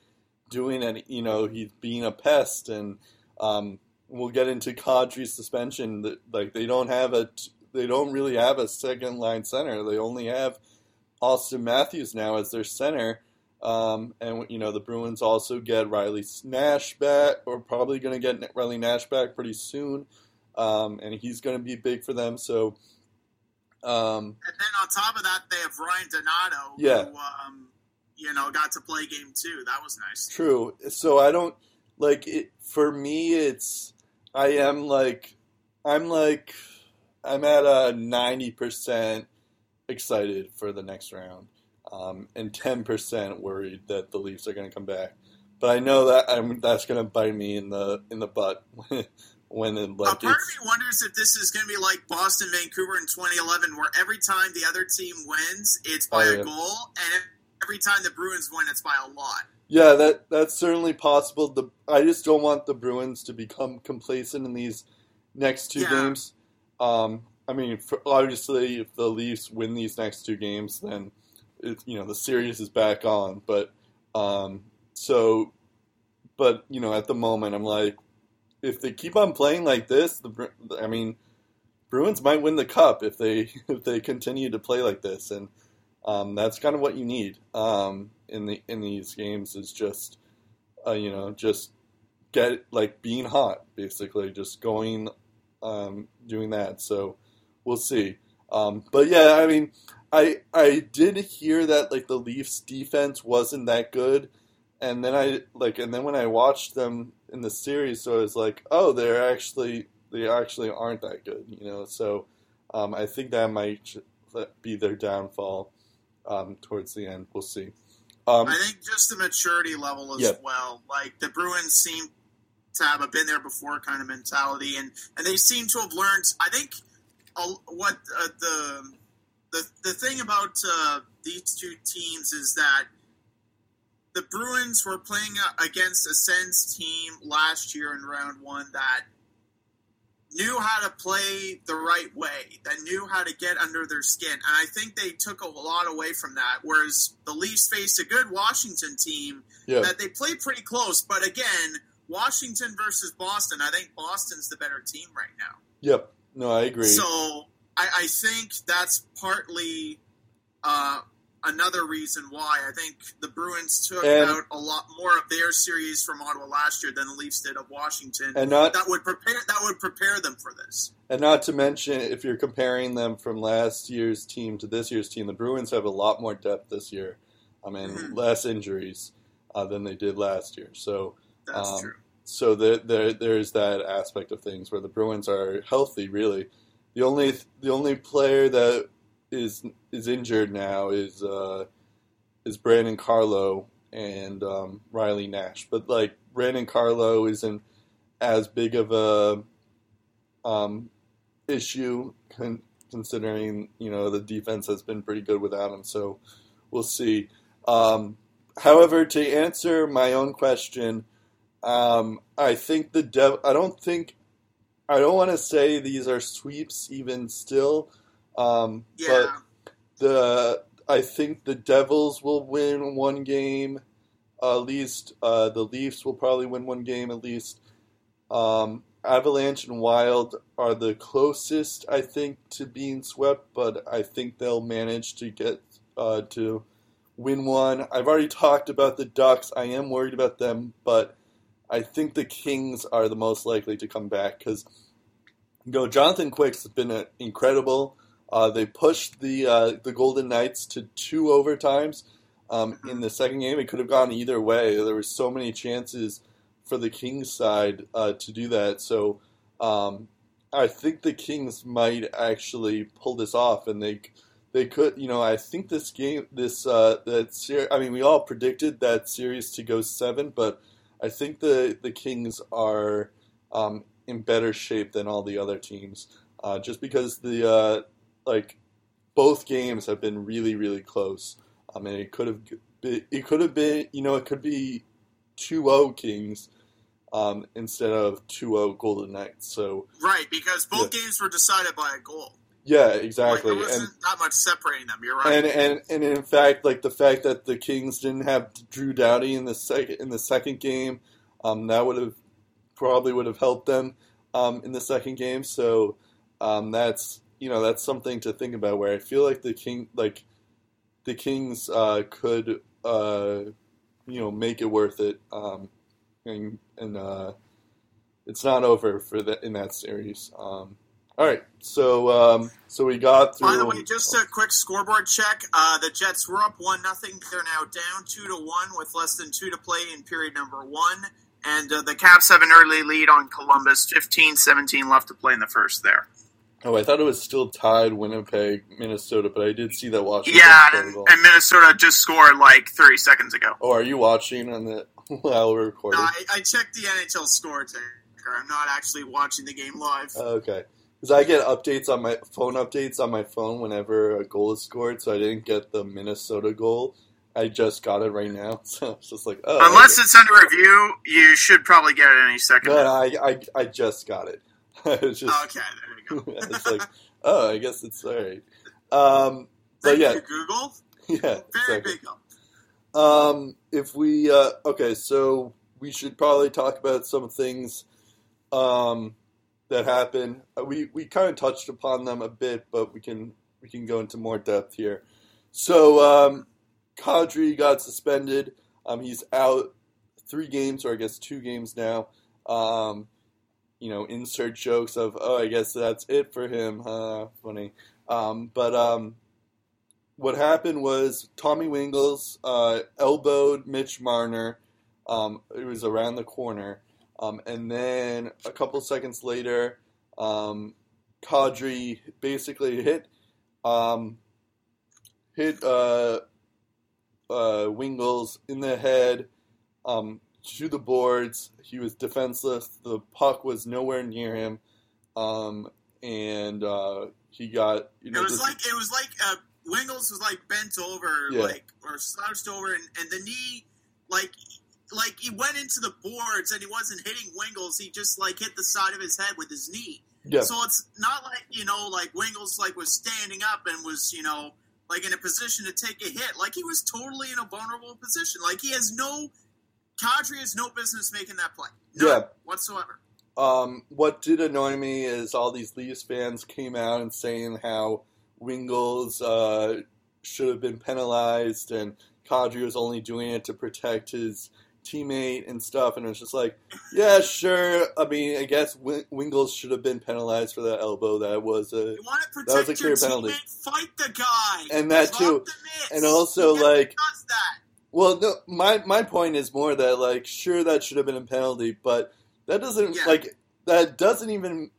doing any, you know, he's being a pest, and um, we'll get into Kadri's suspension. That like they don't have a, they don't really have a second line center. They only have Auston Matthews now as their center. Um, and you know the Bruins also get Riley Nash back, or probably going to get Riley Nash back pretty soon, um, and he's going to be big for them. So, um, And then on top of that, they have Ryan Donato, Yeah. who, um, you know, got to play game two. That was nice. True. So I don't like it. For me, it's I am like I'm like I'm at a ninety percent excited for the next round, um, and ten percent worried that the Leafs are going to come back. But I know that I'm that's going to bite me in the in the butt when a like part of me wonders if this is going to be like Boston, Vancouver in 2011, where every time the other team wins, it's by Oh, a goal, and every time the Bruins win, it's by a lot. Yeah, that that's certainly possible. The I just don't want the Bruins to become complacent in these next two Yeah. games. Um, I mean, for, obviously, if the Leafs win these next two games, then it, you know the series is back on. But um, so, but you know, at the moment, I'm like, if they keep on playing like this, the I mean, Bruins might win the cup if they if they continue to play like this, and um, that's kind of what you need um, in the in these games is just uh, you know just get like being hot, basically, just going, um, doing that. So we'll see. Um, but yeah, I mean, I I did hear that like the Leafs defense wasn't that good, and then I like and then when I watched them in the series, so I was like, oh, they're actually they actually aren't that good, you know. So um, I think that might be their downfall um, towards the end. We'll see. Um, I think just the maturity level as well. Like the Bruins seem to have a been there before kind of mentality, and and they seem to have learned. I think uh, what uh, the the the thing about uh, these two teams is that the Bruins were playing against a Sens team last year in round one that knew how to play the right way, that knew how to get under their skin. And I think they took a lot away from that. Whereas the Leafs faced a good Washington team yeah, that they played pretty close. But again, Washington versus Boston, I think Boston's the better team right now. yep. No, I agree. So I, I think that's partly uh, another reason why I think the Bruins took And- out a lot more of their series from Ottawa last year than the Leafs did of Washington. and not that would prepare that would prepare them for this. And not to mention, if you're comparing them from last year's team to this year's team, the Bruins have a lot more depth this year. I mean, Mhm. less injuries uh, than they did last year. So, That's Um, true. so there, there, there's that aspect of things where the Bruins are healthy. Really, the only the only player that is is injured now is uh, is Brandon Carlo and um, Riley Nash. But like Brandon Carlo isn't as big of a um, issue con- considering you know the defense has been pretty good without him. So we'll see. Um, however, to answer my own question, um, I think the dev. I don't think. I don't want to say these are sweeps even still, um, Yeah. but the I think the Devils will win one game. at least uh, the Leafs will probably win one game at least. Um, Avalanche and Wild are the closest, I think, to being swept, but I think they'll manage to get uh, to win one. I've already talked about the Ducks. I am worried about them, but I think the Kings are the most likely to come back because, you know, Jonathan Quick's been uh, incredible. Uh, they pushed the uh, the Golden Knights to two overtimes um, in the second game. It could have gone either way. There were so many chances for the Kings side uh, to do that. So um, I think the Kings might actually pull this off, and they they could. You know, I think this game, this uh, that series. I mean, we all predicted that series to go seven, but I think the the Kings are um, in better shape than all the other teams, uh, just because the uh, like both games have been really really close. I mean, it could have been, it could have been you know it could be 2-0 Kings um, instead of 2-0 Golden Knights. So Right, because both games were decided by a goal. yeah, Like, exactly. there and wasn't that much separating them. You're right. and and and in fact, like the fact that the Kings didn't have Drew Doughty in the second in the second game, um, that would have probably would have helped them um, in the second game. So um, that's you know that's something to think about. Where I feel like the King like the Kings uh, could uh, you know make it worth it, um, and and uh, it's not over for that in that series. Um, all right, so um, so we got through. By the way, just a quick scoreboard check. Uh, the Jets were up one nothing. They're now down two to one with less than two to play in period number one. And uh, the Caps have an early lead on Columbus, 15-17 left to play in the first there. Oh, I thought it was still tied Winnipeg, Minnesota, but I did see that Washington. Yeah, and, and Minnesota just scored like 30 seconds ago. oh, are you watching on the while we're recording? No, I, I checked the NHL score ticker. I'm not actually watching the game live. Oh, okay, because I get updates on my phone updates on my phone whenever a goal is scored. So I didn't get the Minnesota goal. I just got it right now, so it's just like oh. Unless okay. it's under review, you should probably get it any second. No, I, I I just got it. it's just okay, there you go. it's like oh, I guess it's all right. Um, but yeah, Google. yeah, Very exactly. big. Um, if we uh, okay, so we should probably talk about some things um, that happen. Uh, We we kind of touched upon them a bit, but we can we can go into more depth here. So um, Kadri got suspended. Um, he's out three games, or I guess two games now. Um, you know, insert jokes of, oh, I guess that's it for him. Uh, funny. Um, but um, what happened was Tommy Wingels uh, elbowed Mitch Marner. Um, it was around the corner. Um, and then a couple seconds later, um, Kadri basically hit um, hit uh, uh, Wingels in the head um, to the boards. He was defenseless. The puck was nowhere near him, um, and uh, he got. You know, it was this- like it was like uh, Wingels was like bent over, Yeah. like or slouched over, and, and the knee, like like he went into the boards and he wasn't hitting Wingels. He just like hit the side of his head with his knee. yeah, So it's not like you know, like Wingels like was standing up and was you know like in a position to take a hit. Like he was totally in a vulnerable position. Like he has no. Kadri has no business making that play. None Yeah. whatsoever. Um, what did annoy me is all these Leafs fans came out and saying how Wingels uh, should have been penalized and Kadri was only doing it to protect his teammate and stuff. And it was just like, yeah, sure. I mean, I guess Wing- Wingels should have been penalized for that elbow. That was a. You want to That was a clear penalty. teammate? Fight the guy. And that Drop too. And also, like- does that. Well, no, my my point is more that like, sure, that should have been a penalty, but that doesn't Yeah. like that doesn't even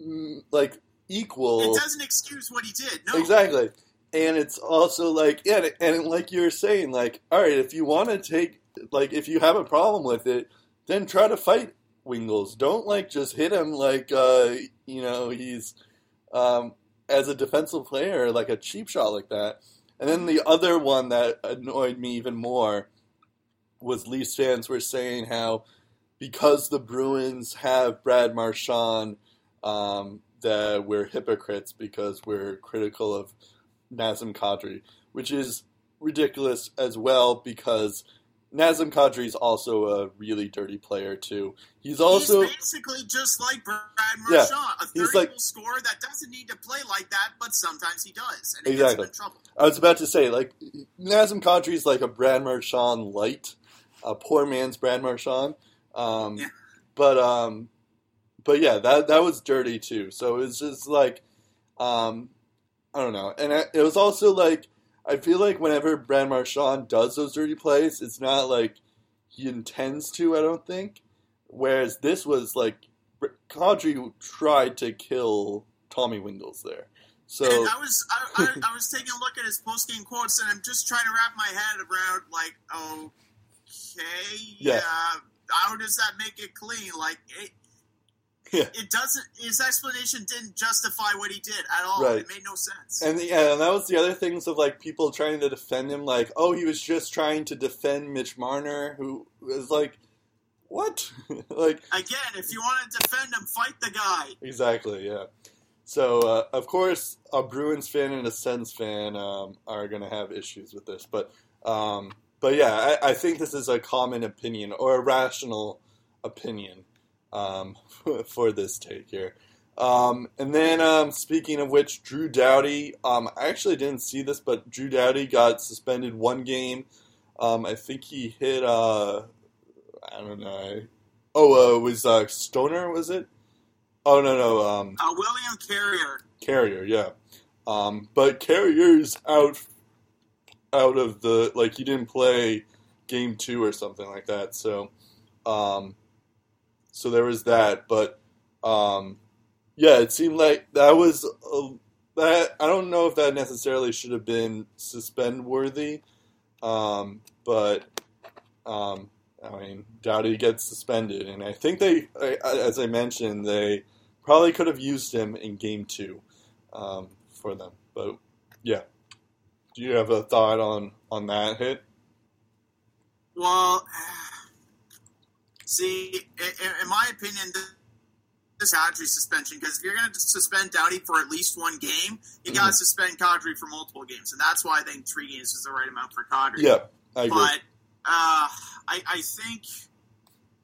mm, like equal. It doesn't excuse what he did. No. Exactly. And it's also like, yeah, and like you're saying, like, all right, if you want to take, like, if you have a problem with it, then try to fight Wingels. Don't like just hit him like, uh, you know, he's um, as a defensive player, like a cheap shot like that. And then the other one that annoyed me even more was Leafs fans were saying how because the Bruins have Brad Marchand, um, that we're hypocrites because we're critical of Nazem Kadri, which is ridiculous as well because Nazem Kadri is also a really dirty player too. He's also he's basically just like Brad Yeah, Marchand, a he's 30 like- goal scorer that doesn't need to play like that, but sometimes he does, and Exactly. gets him in trouble. I was about to say like Nazem Kadri is like a Brad Marchand light, a poor man's Brad Marchand. Um, Yeah. But um, but yeah, that that was dirty too. So it was just like, um, I don't know, and I, it was also like I feel like whenever Brad Marchand does those dirty plays, it's not like he intends to. I don't think. Whereas this was like Kadri tried to kill Tommy Wingels there. So and I was I, I, I was taking a look at his post game quotes, and I'm just trying to wrap my head around like, okay, Yeah. yeah, how does that make it clean? Like it. Yeah. It doesn't. His explanation didn't justify what he did at all. Right. It made no sense. And yeah, and that was the other things of like people trying to defend him, like, oh, he was just trying to defend Mitch Marner, who was like, what? like, Again, if you want to defend him, fight the guy. exactly, yeah. So uh, of course, a Bruins fan and a Sens fan um, are going to have issues with this, but um, but yeah, I, I think this is a common opinion or a rational opinion um, for this take here. Um, and then, um, speaking of which, Drew Doughty, um, I actually didn't see this, but Drew Doughty got suspended one game. Um, I think he hit, uh, I don't know. Oh, uh, it was uh, Stoner, was it? Oh, no, no, um, Uh, William Carrier. Carrier, yeah. Um, but Carrier's out, out of the, like, he didn't play game two or something like that, so, um, so there was that, but, um, yeah, it seemed like that was a, that. I don't know if that necessarily should have been suspend worthy, um, but um, I mean, Doughty gets suspended, and I think they, as I mentioned, they probably could have used him in game two um, for them. But yeah, do you have a thought on on that hit? Well, see, in my opinion, this Kadri suspension, because if you're going to suspend Doughty for at least one game, you got to suspend Kadri for multiple games, and that's why I think three games is the right amount for Kadri. Yeah, I agree. But uh, I, I think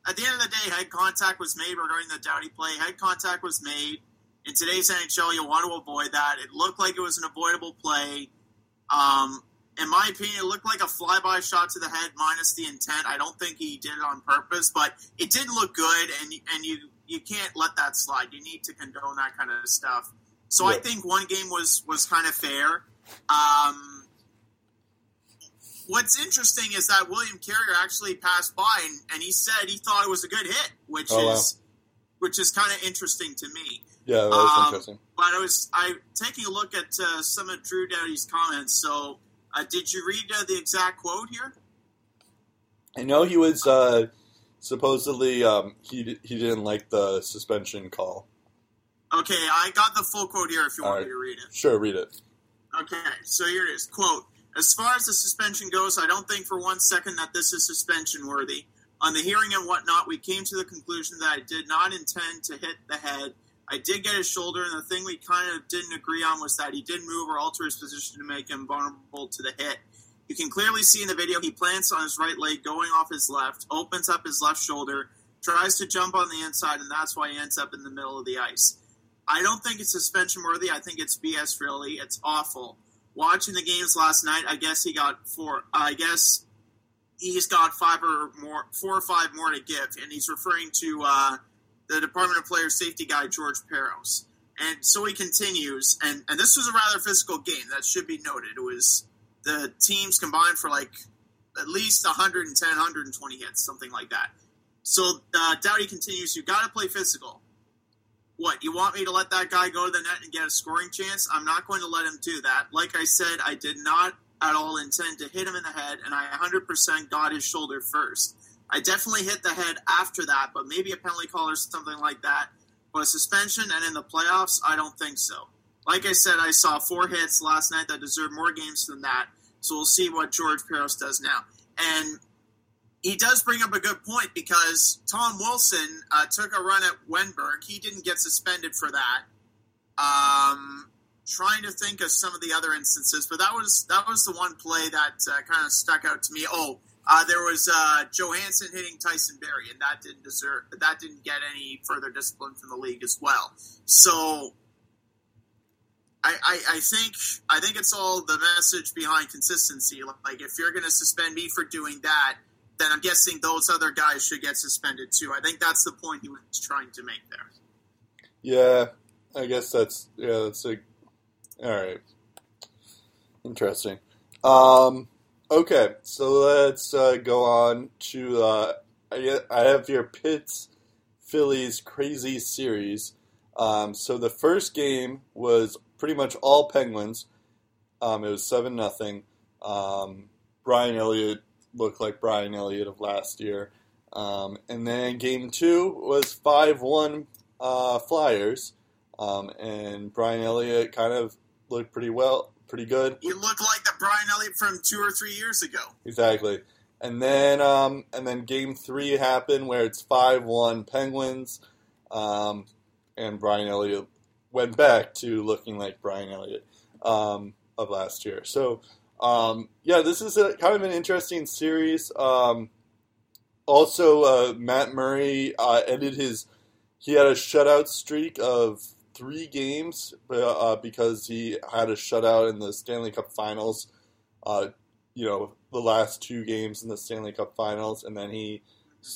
at the end of the day, head contact was made regarding the Doughty play. Head contact was made. In today's NHL, you want to avoid that. It looked like it was an avoidable play. Um, in my opinion, it looked like a flyby shot to the head minus the intent. I don't think he did it on purpose, but it didn't look good, and and you you can't let that slide. You need to condone that kind of stuff. So I think one game was was kind of fair. Um, what's interesting is that William Carrier actually passed by, and, and he said he thought it was a good hit, which Oh, wow. is which is kind of interesting to me. Yeah, that was Um, interesting. But I was I taking a look at uh, some of Drew Doughty's comments. So, uh, did you read uh, the exact quote here? I know he was uh, supposedly um, he he didn't like the suspension call. Okay, I got the full quote here. If you want All me to read it. Sure, read it. Okay, so here it is. Quote As far as the suspension goes, I don't think for one second that this is suspension worthy. On the hearing and whatnot, we came to the conclusion that I did not intend to hit the head. I did get his shoulder, and the thing we kind of didn't agree on was that he didn't move or alter his position to make him vulnerable to the hit. You can clearly see in the video he plants on his right leg, going off his left, opens up his left shoulder, tries to jump on the inside, and that's why he ends up in the middle of the ice. I don't think it's suspension worthy. I think it's BS. Really, it's awful. Watching the games last night, I guess he got four. I guess he's got five or more, four or five more to give, and he's referring to uh, the Department of Player Safety guy George Parros. And so he continues, and and this was a rather physical game. That should be noted. It was the teams combined for like at least 110, 120 hits, something like that. So uh, Doughty continues. You got to play physical. What, you want me to let that guy go to the net and get a scoring chance? I'm not going to let him do that. Like I said, I did not at all intend to hit him in the head, and I 100% got his shoulder first. I definitely hit the head after that, but maybe a penalty call or something like that. But a suspension and in the playoffs, I don't think so. Like I said, I saw four hits last night that deserve more games than that. So we'll see what George Parros does now. And he does bring up a good point because Tom Wilson uh, took a run at Wennberg. He didn't get suspended for that. Um, trying to think of some of the other instances, but that was that was the one play that uh, kind of stuck out to me. Oh, uh, there was uh, Johansson hitting Tyson Barrie, and that didn't deserve that didn't get any further discipline from the league as well. So. I, I, I think I think it's all the message behind consistency. Like if you're going to suspend me for doing that, then I'm guessing those other guys should get suspended too. I think that's the point he was trying to make there. Yeah, I guess that's yeah, that's a all right. Interesting. Um, okay, so let's uh, go on to uh, I have your Pitts Phillies crazy series. Um, so the first game was pretty much all Penguins. Um, it was seven nothing. Um, Brian Elliott looked like Brian Elliott of last year. Um, and then game two was five one uh, Flyers, um, and Brian Elliott kind of looked pretty well, pretty good. You look like Brian Elliott from two or three years ago. Exactly. And then um, and then game three happened where it's five one Penguins, um, and Brian Elliott went back to looking like Brian Elliott um, of last year. So um, yeah, this is a kind of an interesting series. Um, also, uh, Matt Murray uh, ended his he had a shutout streak of three games uh, because he had a shutout in the Stanley Cup Finals. Uh, you know, the last two games in the Stanley Cup Finals, and then he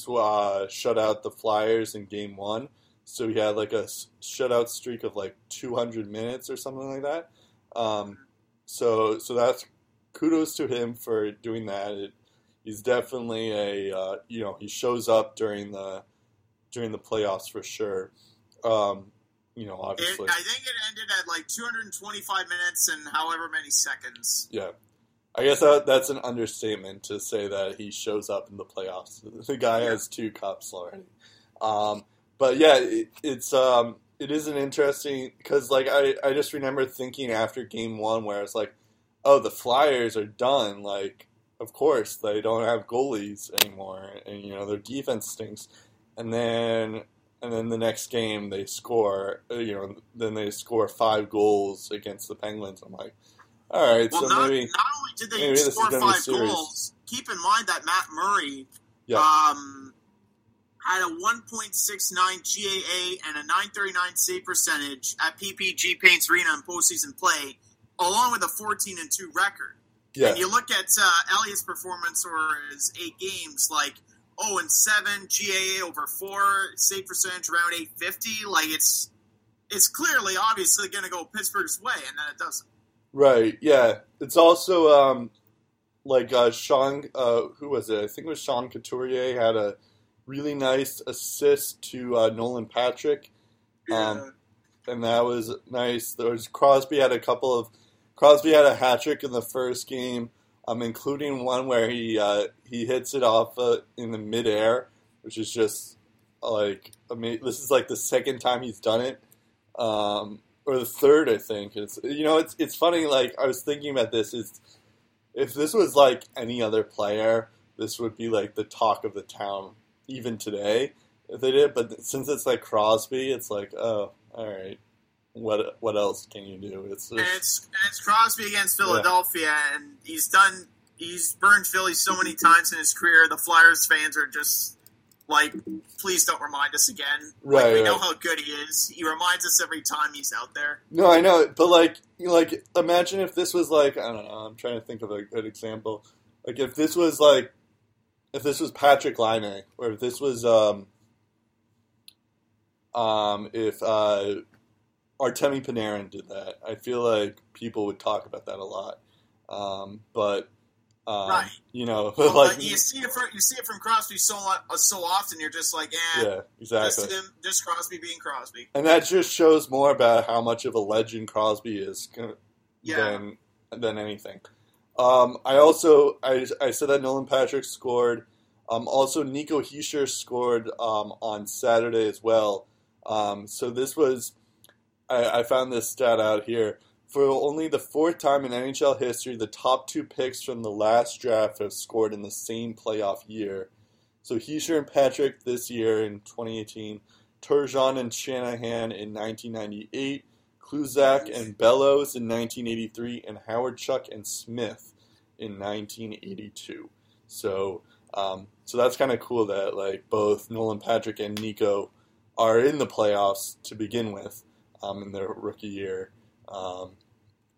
uh, shut out the Flyers in Game One. So he had like a shutout streak of like 200 minutes or something like that. Um, so so that's kudos to him for doing that. It, he's definitely a uh, you know he shows up during the during the playoffs for sure. Um, you know, It, obviously, I think it ended at like 225 minutes and however many seconds. yeah. I guess that, that's an understatement to say that he shows up in the playoffs. The guy Yeah. has two cups already. Um, but yeah, it, it's um, it is an interesting because like I, I just remember thinking after game one where it's like, oh, the Flyers are done. Like, of course they don't have goalies anymore, and you know their defense stinks. And then and then the next game they score, uh, you know, then they score five goals against the Penguins. I'm like, all right, Well, so not, maybe not only did they maybe this is score five goals, keep in mind that Matt Murray Yeah. um, had a 1.69 GAA and a 939 save percentage at PPG Paints Arena in postseason play, along with a 14 and 2 record. Yeah. And you look at uh, Elliott's performance or his eight games, like 0 and 7, GAA over 4, save percentage around 850. Like, it's it's clearly, obviously, going to go Pittsburgh's way, and then it doesn't. Right. Yeah. It's also um, like uh, Sean. Uh, who was it? I think it was Sean Couturier had a really nice assist to uh, Nolan Patrick, um, and that was nice. There was Crosby had a couple of Crosby had a hat trick in the first game, um, including one where he uh, he hits it off uh, in the midair, which is just like I mean, this is like the second time he's done it. Um, or the third, I think. It's you know, it's it's funny. Like I was thinking about this. Is if this was like any other player, this would be like the talk of the town, even today. If they did, but since it's like Crosby, it's like, oh, all right. What what else can you do? It's, and it's and it's Crosby against Philadelphia, yeah. and he's done. He's burned Philly so many times in his career. The Flyers fans are just like, please don't remind us again. Right, like, we right. know how good he is. He reminds us every time he's out there. No, I know, but like, like, imagine if this was like, I don't know. I'm trying to think of a good example. Like, if this was like, if this was Patrik Laine, or if this was, um, um, if uh, Artemi Panarin did that, I feel like people would talk about that a lot. Um, but um, Right. you know, Well, like, you see it from you see it from Crosby so so often. You're just like, eh, yeah, exactly. just just Crosby being Crosby. And that just shows more about how much of a legend Crosby is uh, Yeah. than than anything. Um, I also I, I said that Nolan Patrick scored. Um, also, Nico Hischier scored um, on Saturday as well. Um, so this was I, I found this stat out here. For only the fourth time in NHL history, the top two picks from the last draft have scored in the same playoff year. So Hischier and Patrick this year in 2018, Turgeon and Shanahan in 1998, Kluzak and Bellows in 1983, and Hawerchuk and Smith in 1982. So, um, so that's kind of cool that like both Nolan Patrick and Nico are in the playoffs to begin with um, in their rookie year. Um,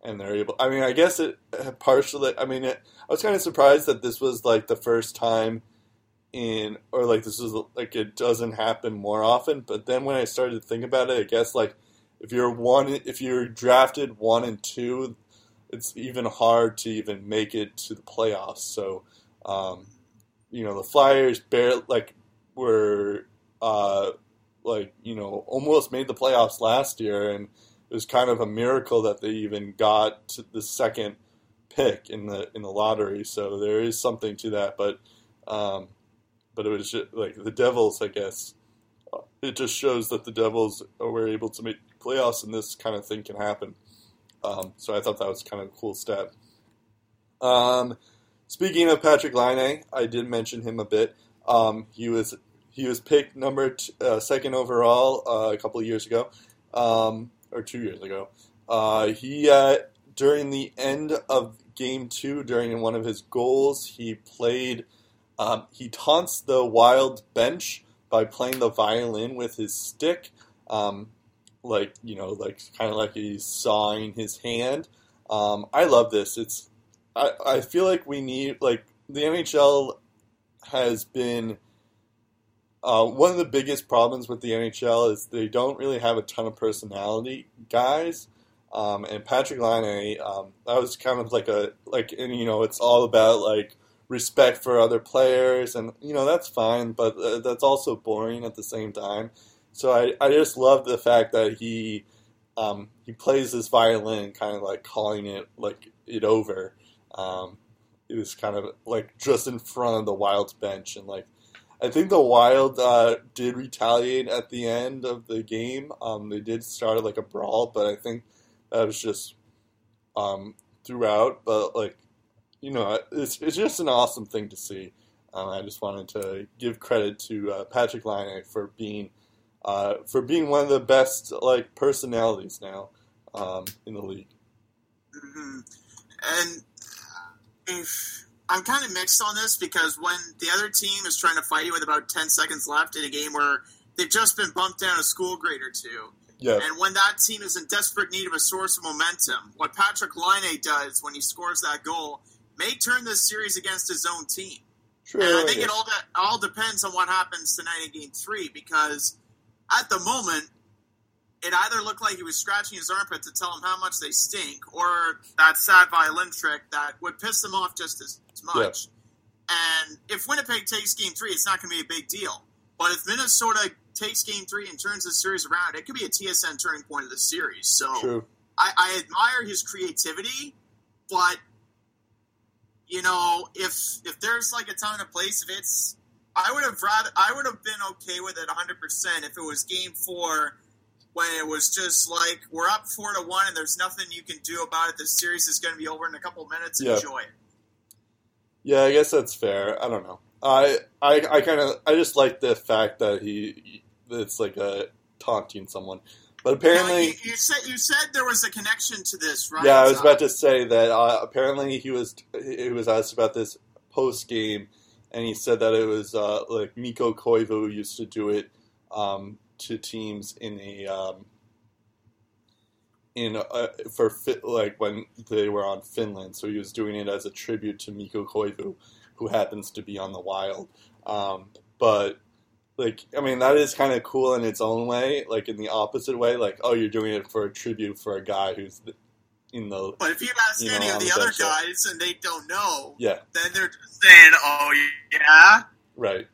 and they're able. I mean, I guess it partially. I mean, it, I was kind of surprised that this was like the first time in, or like this is like it doesn't happen more often. But then when I started to think about it, I guess like if you're one, if you're drafted one and two, it's even hard to even make it to the playoffs. So, um, you know, the Flyers barely like were uh, like you know almost made the playoffs last year, and it was kind of a miracle that they even got the second pick in the in the lottery. So there is something to that, but um, but it was just, like the Devils, I guess. uh, It just shows that the Devils were able to make playoffs, and this kind of thing can happen. Um, so I thought that was kind of a cool stat. Um, speaking of Patrik Laine, I did mention him a bit. Um, he was he was picked number t- uh, second overall uh, a couple years ago, um, or two years ago. Uh, he uh, during the end of game two, during one of his goals, he played. Um, he taunts the Wild bench by playing the violin with his stick, um, like you know, like kind of like he's sawing his hand. Um, I love this. It's I, I feel like we need like the NHL has been uh, one of the biggest problems with the NHL is they don't really have a ton of personality guys. Um, and Patrik Laine, um, that was kind of like a like, and you know, it's all about like respect for other players, and you know that's fine, but uh, that's also boring at the same time. So I, I just love the fact that he um, he plays this violin, kind of like calling it like it over. Um, it was kind of like just in front of the Wild's bench, and like I think the Wild uh, did retaliate at the end of the game. Um, they did start like a brawl, but I think that was just um, throughout. But like you know, it's it's just an awesome thing to see. Um, I just wanted to give credit to uh, Patrik Laine for being uh, for being one of the best like personalities now um, in the league. hmm And I'm kind of mixed on this because when the other team is trying to fight you with about 10 seconds left in a game where they've just been bumped down a school grade or two, Yeah, and when that team is in desperate need of a source of momentum, what Patrik Laine does when he scores that goal may turn this series against his own team. True. And I think it all de- all depends on what happens tonight in Game Three because at the moment it either looked like he was scratching his armpit to tell him how much they stink, or that sad violin trick that would piss him off just as, as much. And if Winnipeg takes Game Three, it's not going to be a big deal. But if Minnesota takes Game Three and turns the series around, it could be a TSN turning point of the series. So I, I admire his creativity, but you know, if if there's like a time and a place, if it's, I would have rather, I would have been okay with it 100 percent if it was Game Four, when it was just like we're up four to one and there's nothing you can do about it. The series is going to be over in a couple of minutes. Yeah. Enjoy it. Yeah, I guess that's fair. I don't know. I I, I kind of I just like the fact that he it's like a taunting someone, but apparently. you, you said you said there was a connection to this, right? Yeah, I was about to say that uh, apparently he was he was asked about this post game, and he said that it was uh, like Mikko Koivu used to do it um, to teams in a um, in uh, for like when they were on Finland. So he was doing it as a tribute to Mikko Koivu, who happens to be on the Wild. Um, but like, I mean, that is kind of cool in its own way. Like in the opposite way, like oh, you're doing it for a tribute for a guy who's in the But if you ask you any of the the other guys and they don't know, yeah. then they're just saying, "Oh yeah." Right.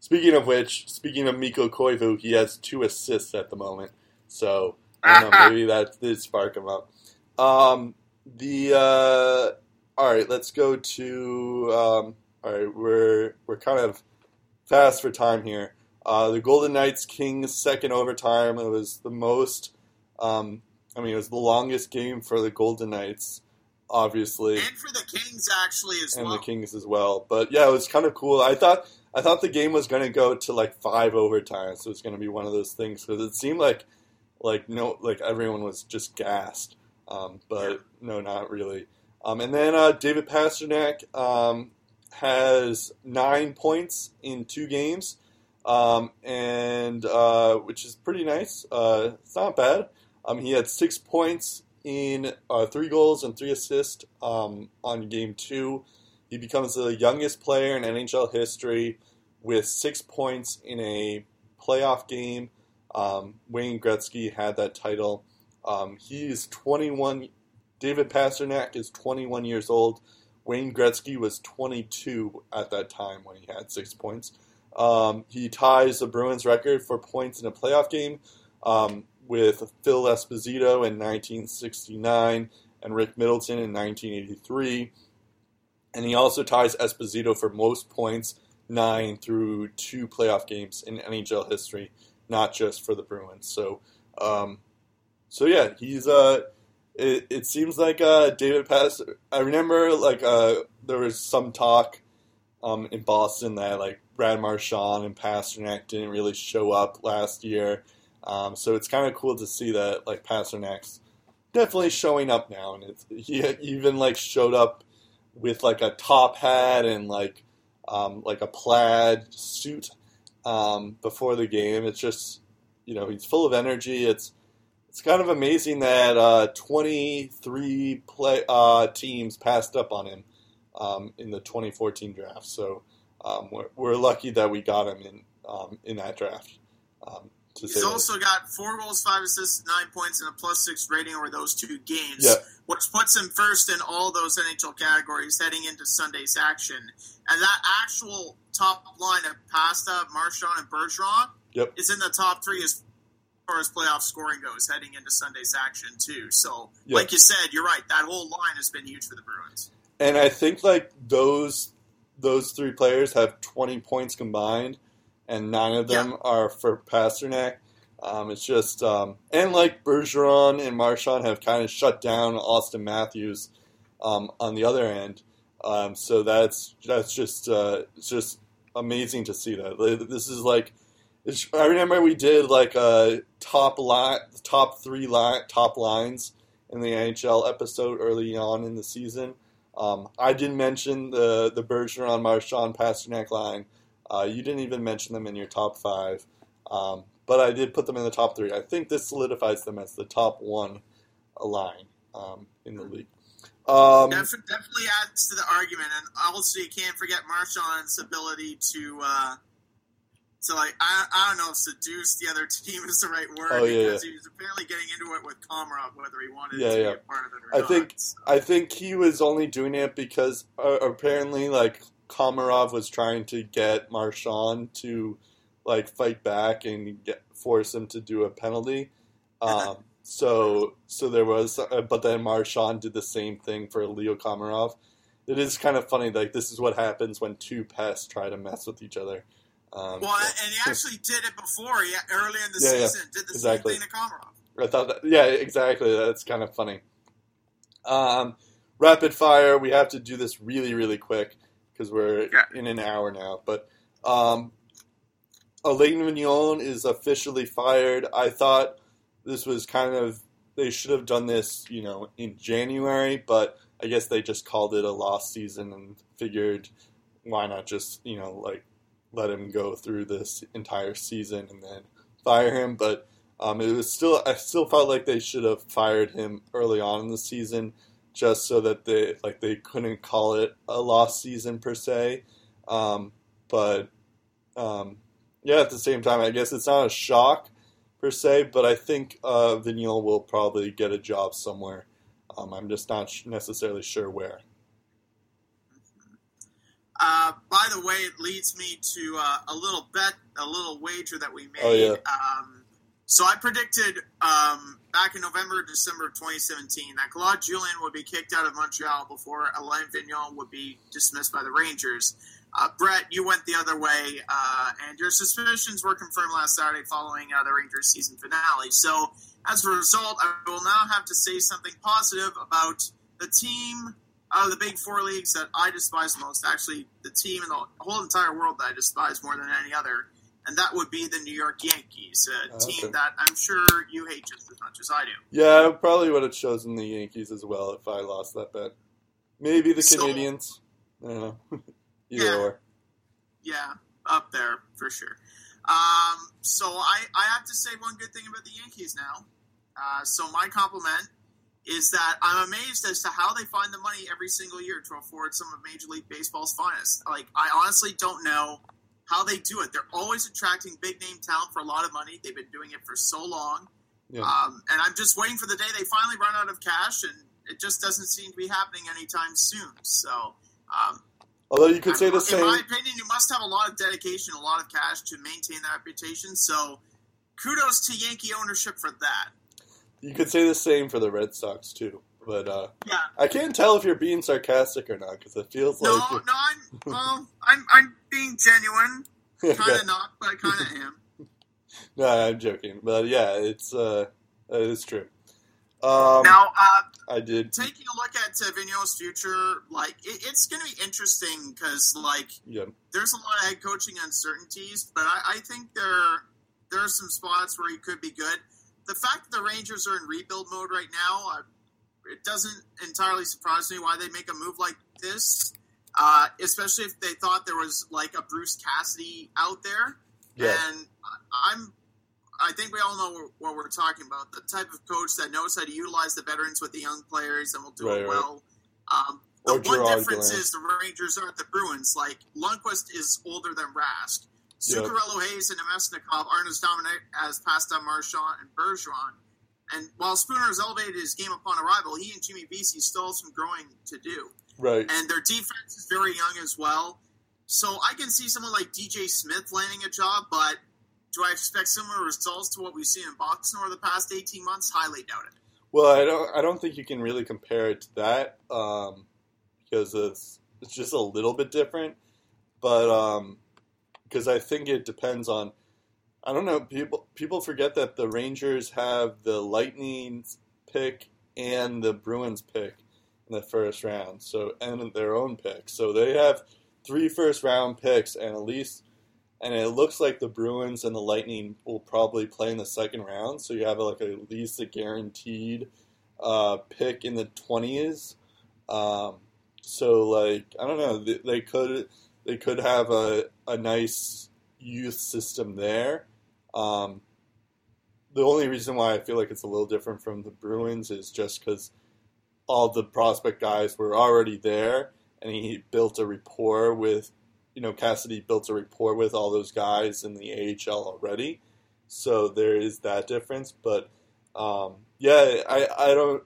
Speaking of which, speaking of Mikko Koivu, he has two assists at the moment. So know, maybe that did spark him up. Um, the uh, all right, let's go to um, all right. We're we're kind of fast for time here. Uh, the Golden Knights Kings second overtime. It was the most. Um, I mean, it was the longest game for the Golden Knights, obviously And for the Kings, actually, as and well. And the Kings as well. But yeah, it was kind of cool. I thought I thought the game was going to go to like five overtimes. So it was going to be one of those things because it seemed like like no like everyone was just gassed. Um, but Yeah. no, not really. Um, and then uh, David Pastrnak um, has nine points in two games, um, and uh, which is pretty nice. Uh, it's not bad. Um, he had six points in uh, three goals and three assists um, on game two. He becomes the youngest player in NHL history with six points in a playoff game. Um, Wayne Gretzky had that title. Um, he is 21. David Pastrnak is 21 years old. Wayne Gretzky was 22 at that time when he had six points. Um, he ties the Bruins record for points in a playoff game um, with Phil Esposito in 1969 and Rick Middleton in 1983. And he also ties Esposito for most points, nine through two playoff games in NHL history, not just for the Bruins. So, um, so yeah, he's uh, it, it seems like uh, David Pass. I remember like uh, there was some talk um, in Boston that like Brad Marchand and Pastrnak didn't really show up last year. Um, so it's kind of cool to see that like Pastrnak's definitely showing up now, and he even like showed up with like a top hat and like um, like a plaid suit um, before the game. It's just you know he's full of energy. It's it's kind of amazing that uh, 23 play uh, teams passed up on him um, in the 2014 draft. So um, we're, we're lucky that we got him in um, in that draft. He's also got four goals, five assists, nine points, and a plus six rating over those two games, Yeah. which puts him first in all those NHL categories heading into Sunday's action. And that actual top line of Pasta, Marchand, and Bergeron Yep. is in the top three as far as playoff scoring goes heading into Sunday's action, too. So, Yeah. like you said, you're right. That whole line has been huge for the Bruins. and I think like those those three players have 20 points combined, and nine of them are for Pastrnak. Um, it's just um, and like Bergeron and Marchand have kind of shut down Auston Matthews um, on the other end. Um, so that's that's just uh, it's just amazing to see that. This is like it's, I remember we did like a top line, top three line, top lines in the NHL episode early on in the season. Um, I didn't mention the the Bergeron, Marchand, Pastrnak line. Uh, you didn't even mention them in your top five, um, but I did put them in the top three. I think this solidifies them as the top one line um, in the league. Um, Def- definitely adds to the argument, and also you can't forget Marchand's ability to, uh, to like I, I don't know if seduce the other team is the right word Oh, yeah, because he was apparently getting into it with Komarov whether he wanted Yeah, to yeah. be a part of it or I not. think- So, I think he was only doing it because uh, apparently, like Komarov was trying to get Marchand to like fight back and get, force him to do a penalty. Um, so, so there was, uh, but then Marchand did the same thing for Leo Komarov. It is kind of funny, like this is what happens when two pests try to mess with each other. Um, well, so- and he actually did it before. He early in the Yeah, yeah, season did the exactly. same thing to Komarov. I thought that, yeah, exactly. That's kind of funny. Um, rapid fire. We have to do this really, really quick because we're Yeah. in an hour now. But um, Alain Vigneault is officially fired. I thought this was kind of they should have done this, you know, in January, but I guess they just called it a lost season and figured why not just you know like let him go through this entire season and then fire him, but. Um, it was still, I still felt like they should have fired him early on in the season, just so that they like they couldn't call it a lost season per se. Um, but um, yeah, at the same time, I guess it's not a shock per se, but I think uh, Vigneault will probably get a job somewhere. Um, I'm just not sh- necessarily sure where. Uh, by the way, it leads me to uh, a little bet, a little wager that we made. Oh, yeah. Um, so I predicted um, back in November, December of 2017 that Claude Julien would be kicked out of Montreal before Alain Vigneault would be dismissed by the Rangers. Uh, Brett, you went the other way, uh, and your suspicions were confirmed last Saturday following uh, the Rangers season finale. So, as a result, I will now have to say something positive about the team out of the big four leagues that I despise most. Actually, the team in the whole entire world that I despise more than any other, and that would be the New York Yankees, a Oh, team that I'm sure you hate just as much as I do. Yeah, I probably would have chosen the Yankees as well if I lost that bet. Maybe the So- Canadians. I don't know. Either Yeah. or. Yeah, up there for sure. Um, so I, I have to say one good thing about the Yankees now. Uh, so my compliment is that I'm amazed as to how they find the money every single year to afford some of Major League Baseball's finest. Like I honestly don't know how they do it. They're always attracting big name talent for a lot of money. They've been doing it for so long. Yeah. Um, and I'm just waiting for the day they finally run out of cash, and it just doesn't seem to be happening anytime soon. So, um, Although you could say the in same. In my opinion, you must have a lot of dedication, a lot of cash to maintain that reputation. So, kudos to Yankee ownership for that. You could say the same for the Red Sox too. But uh, Yeah. I can't tell if you're being sarcastic or not because it feels No, like no, no, I'm well, I'm I'm being genuine. Kind of not, but I kind of am. no, I'm joking. But yeah, it's uh, it is true. Um, Now, uh, I did. taking a look at uh, Vigneault's future, like it, it's going to be interesting because, like, Yeah, there's a lot of head coaching uncertainties, but I, I think there there are some spots where he could be good. The fact that the Rangers are in rebuild mode right now, it doesn't entirely surprise me why they make a move like this, uh, especially if they thought there was like a Bruce Cassidy out there. yeah, And I'm, I think we all know what we're talking about. The type of coach that knows how to utilize the veterans with the young players and will do Right, it right. well. Um, the Or one Gerard difference Gallant. is the Rangers aren't the Bruins. Like Lundqvist is older than Rask. Yep. Zuccarello Hayes and Namestnikov aren't as dominant as Pasta Marchand and Bergeron. And while Spooner has elevated his game upon arrival, he and Jimmy Vesey still have some growing to do right. and their defense is very young as well. So I can see someone like DJ Smith landing a job, but do I expect similar results to what we've seen in Boston over the past eighteen months? Highly doubt it. Well, I don't. I don't think you can really compare it to that um, because it's it's just a little bit different. But um, because I think it depends on. I don't know. People people forget that the Rangers have the Lightning's pick and the Bruins pick in the first round. So and their own pick. So they have three first round picks, and at least and it looks like the Bruins and the Lightning will probably play in the second round. So you have like at least a guaranteed uh, pick in the twenties. Um, so like I don't know, they, they could they could have a a nice youth system there. Um, the only reason why I feel like it's a little different from the Bruins is just because all the prospect guys were already there, and he built a rapport with, you know, Cassidy built a rapport with all those guys in the AHL already. So there is that difference, but um, yeah, I, I don't.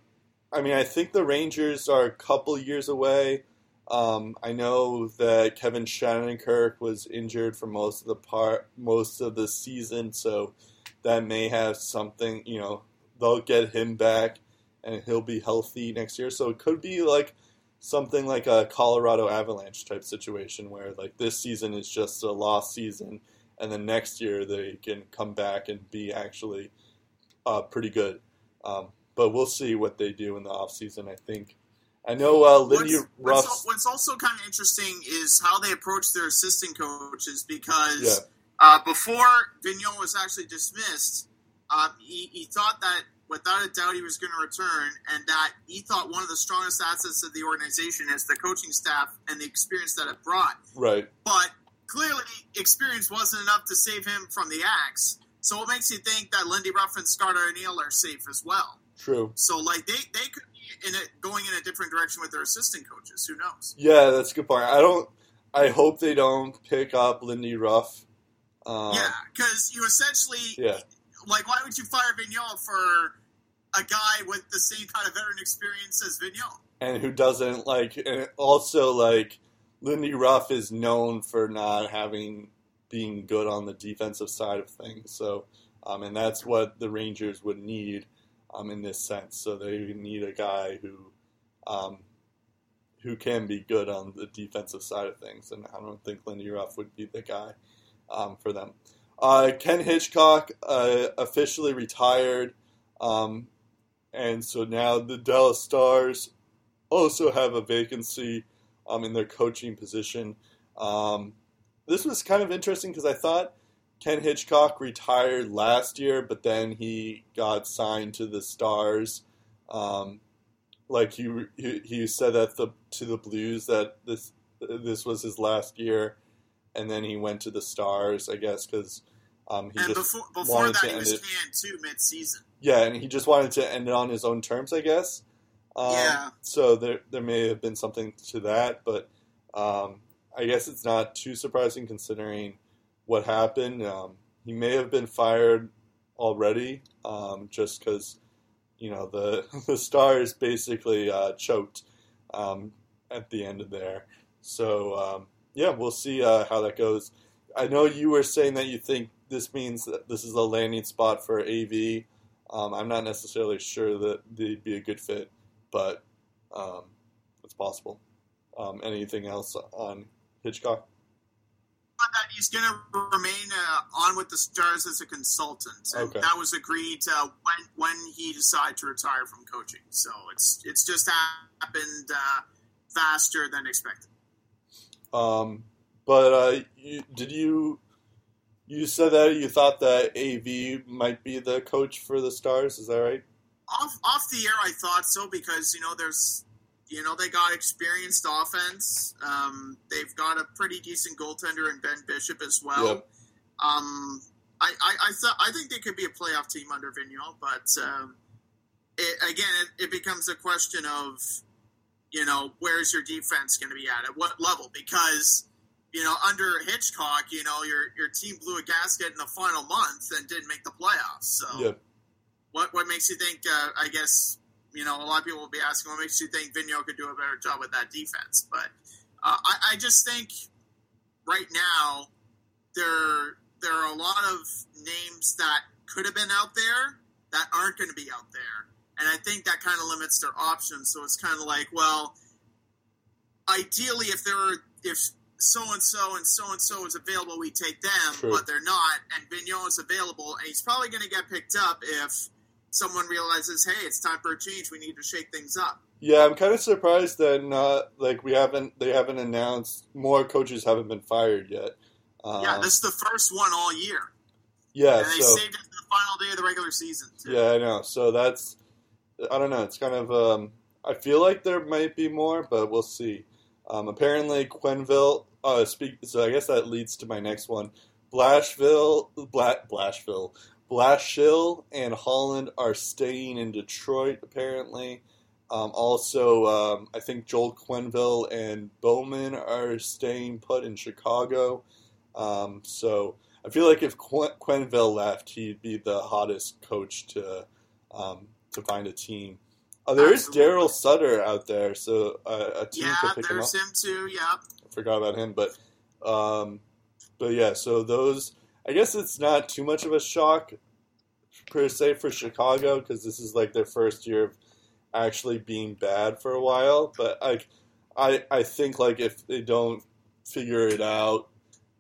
I mean, I think the Rangers are a couple years away. Um, I know that Kevin Shattenkirk was injured for most of the part, most of the season, so that may have something. You know, they'll get him back, and he'll be healthy next year. So it could be like something like a Colorado Avalanche type situation, where like this season is just a lost season, and then next year they can come back and be actually uh, pretty good. Um, but we'll see what they do in the offseason, I think. I know uh, Lindy what's, Ruff. what's, what's also kind of interesting is how they approach their assistant coaches because Yeah. uh, before Vigneault was actually dismissed, uh, he, he thought that without a doubt he was going to return, and that he thought one of the strongest assets of the organization is the coaching staff and the experience that it brought. Right. But clearly, experience wasn't enough to save him from the axe. So it makes you think that Lindy Ruff and Scott Arniel are safe as well. True. So like they, they could be in it going in a different direction with their assistant coaches. Who knows? Yeah, that's a good point. I don't. I hope they don't pick up Lindy Ruff. Um, yeah, because you essentially Yeah. like why would you fire Vigneault for a guy with the same kind of veteran experience as Vigneault? and who doesn't like and also like Lindy Ruff is known for not having being good on the defensive side of things. So um, and that's what the Rangers would need um, in this sense. So they need a guy who um, who can be good on the defensive side of things, and I don't think Lindy Ruff would be the guy um, for them. Uh, Ken Hitchcock uh, officially retired, um, and so now the Dallas Stars also have a vacancy um, in their coaching position. Um, this was kind of interesting because I thought Ken Hitchcock retired last year, but then he got signed to the Stars. Um, like he, he he said that the to the Blues that this this was his last year, and then he went to the Stars, I guess, because um, he and just before before wanted that, to he end was it. canned too mid-season. Yeah, and he just wanted to end it on his own terms, I guess. Um, Yeah. So there, there may have been something to that, but um, I guess it's not too surprising considering what happened. Um, he may have been fired already, um, just because you know the the Stars basically uh, choked um, at the end of there. So um, yeah, we'll see uh, how that goes. I know you were saying that you think this means that this is a landing spot for AV. Um, I'm not necessarily sure that they'd be a good fit, but um, it's possible. Anything else on Hitchcock? That he's going to remain uh, on with the Stars as a consultant, and Okay. that was agreed uh, when when he decided to retire from coaching. So it's it's just happened uh, faster than expected. Um, but uh, you, did you you said that you thought that AV might be the coach for the Stars? Is that right? Off off the air, I thought so because you know there's you know they got experienced offense. Um, they've got a pretty decent goaltender in Ben Bishop as well. Yep. Um, I I I, th- I think they could be a playoff team under Vigneault, but um, it, again, it, it becomes a question of you know where's your defense going to be at at what level because. You know, under Hitchcock, you know your your team blew a gasket in the final month and didn't make the playoffs. So, Yeah. what what makes you think? Uh, I guess you know a lot of people will be asking, what makes you think Vigneault could do a better job with that defense? But uh, I, I just think right now there there are a lot of names that could have been out there that aren't going to be out there, and I think that kind of limits their options. So it's kind of like, well, ideally, if there were if so and so and so and so is available, we take them, True. but they're not, and Vigneault is available, and he's probably going to get picked up if someone realizes, hey, it's time for a change. We need to shake things up. Yeah, I'm kind of surprised that not like we haven't they haven't announced more coaches haven't been fired yet. Um, yeah, this is the first one all year, yeah, and they so saved it for the final day of the regular season. Too. yeah, I know. So that's I don't know. It's kind of um, I feel like there might be more, but we'll see. Um, apparently, Quenneville. Uh, speak. So I guess that leads to my next one. Blashville, Bla- Blashville, Blashill, and Holland are staying in Detroit. Apparently, Um, also, um, I think Joel Quenneville and Bowman are staying put in Chicago. Um, so I feel like if Qu- Quenneville left, he'd be the hottest coach to um, to find a team. Oh, there is Darryl Sutter out there, so uh, a team Yeah, could pick him up. Yeah, there's him too. Yeah. I forgot about him, but um, but yeah. So those, I guess it's not too much of a shock per se for Chicago because this is like their first year of actually being bad for a while. But like, I I think like if they don't figure it out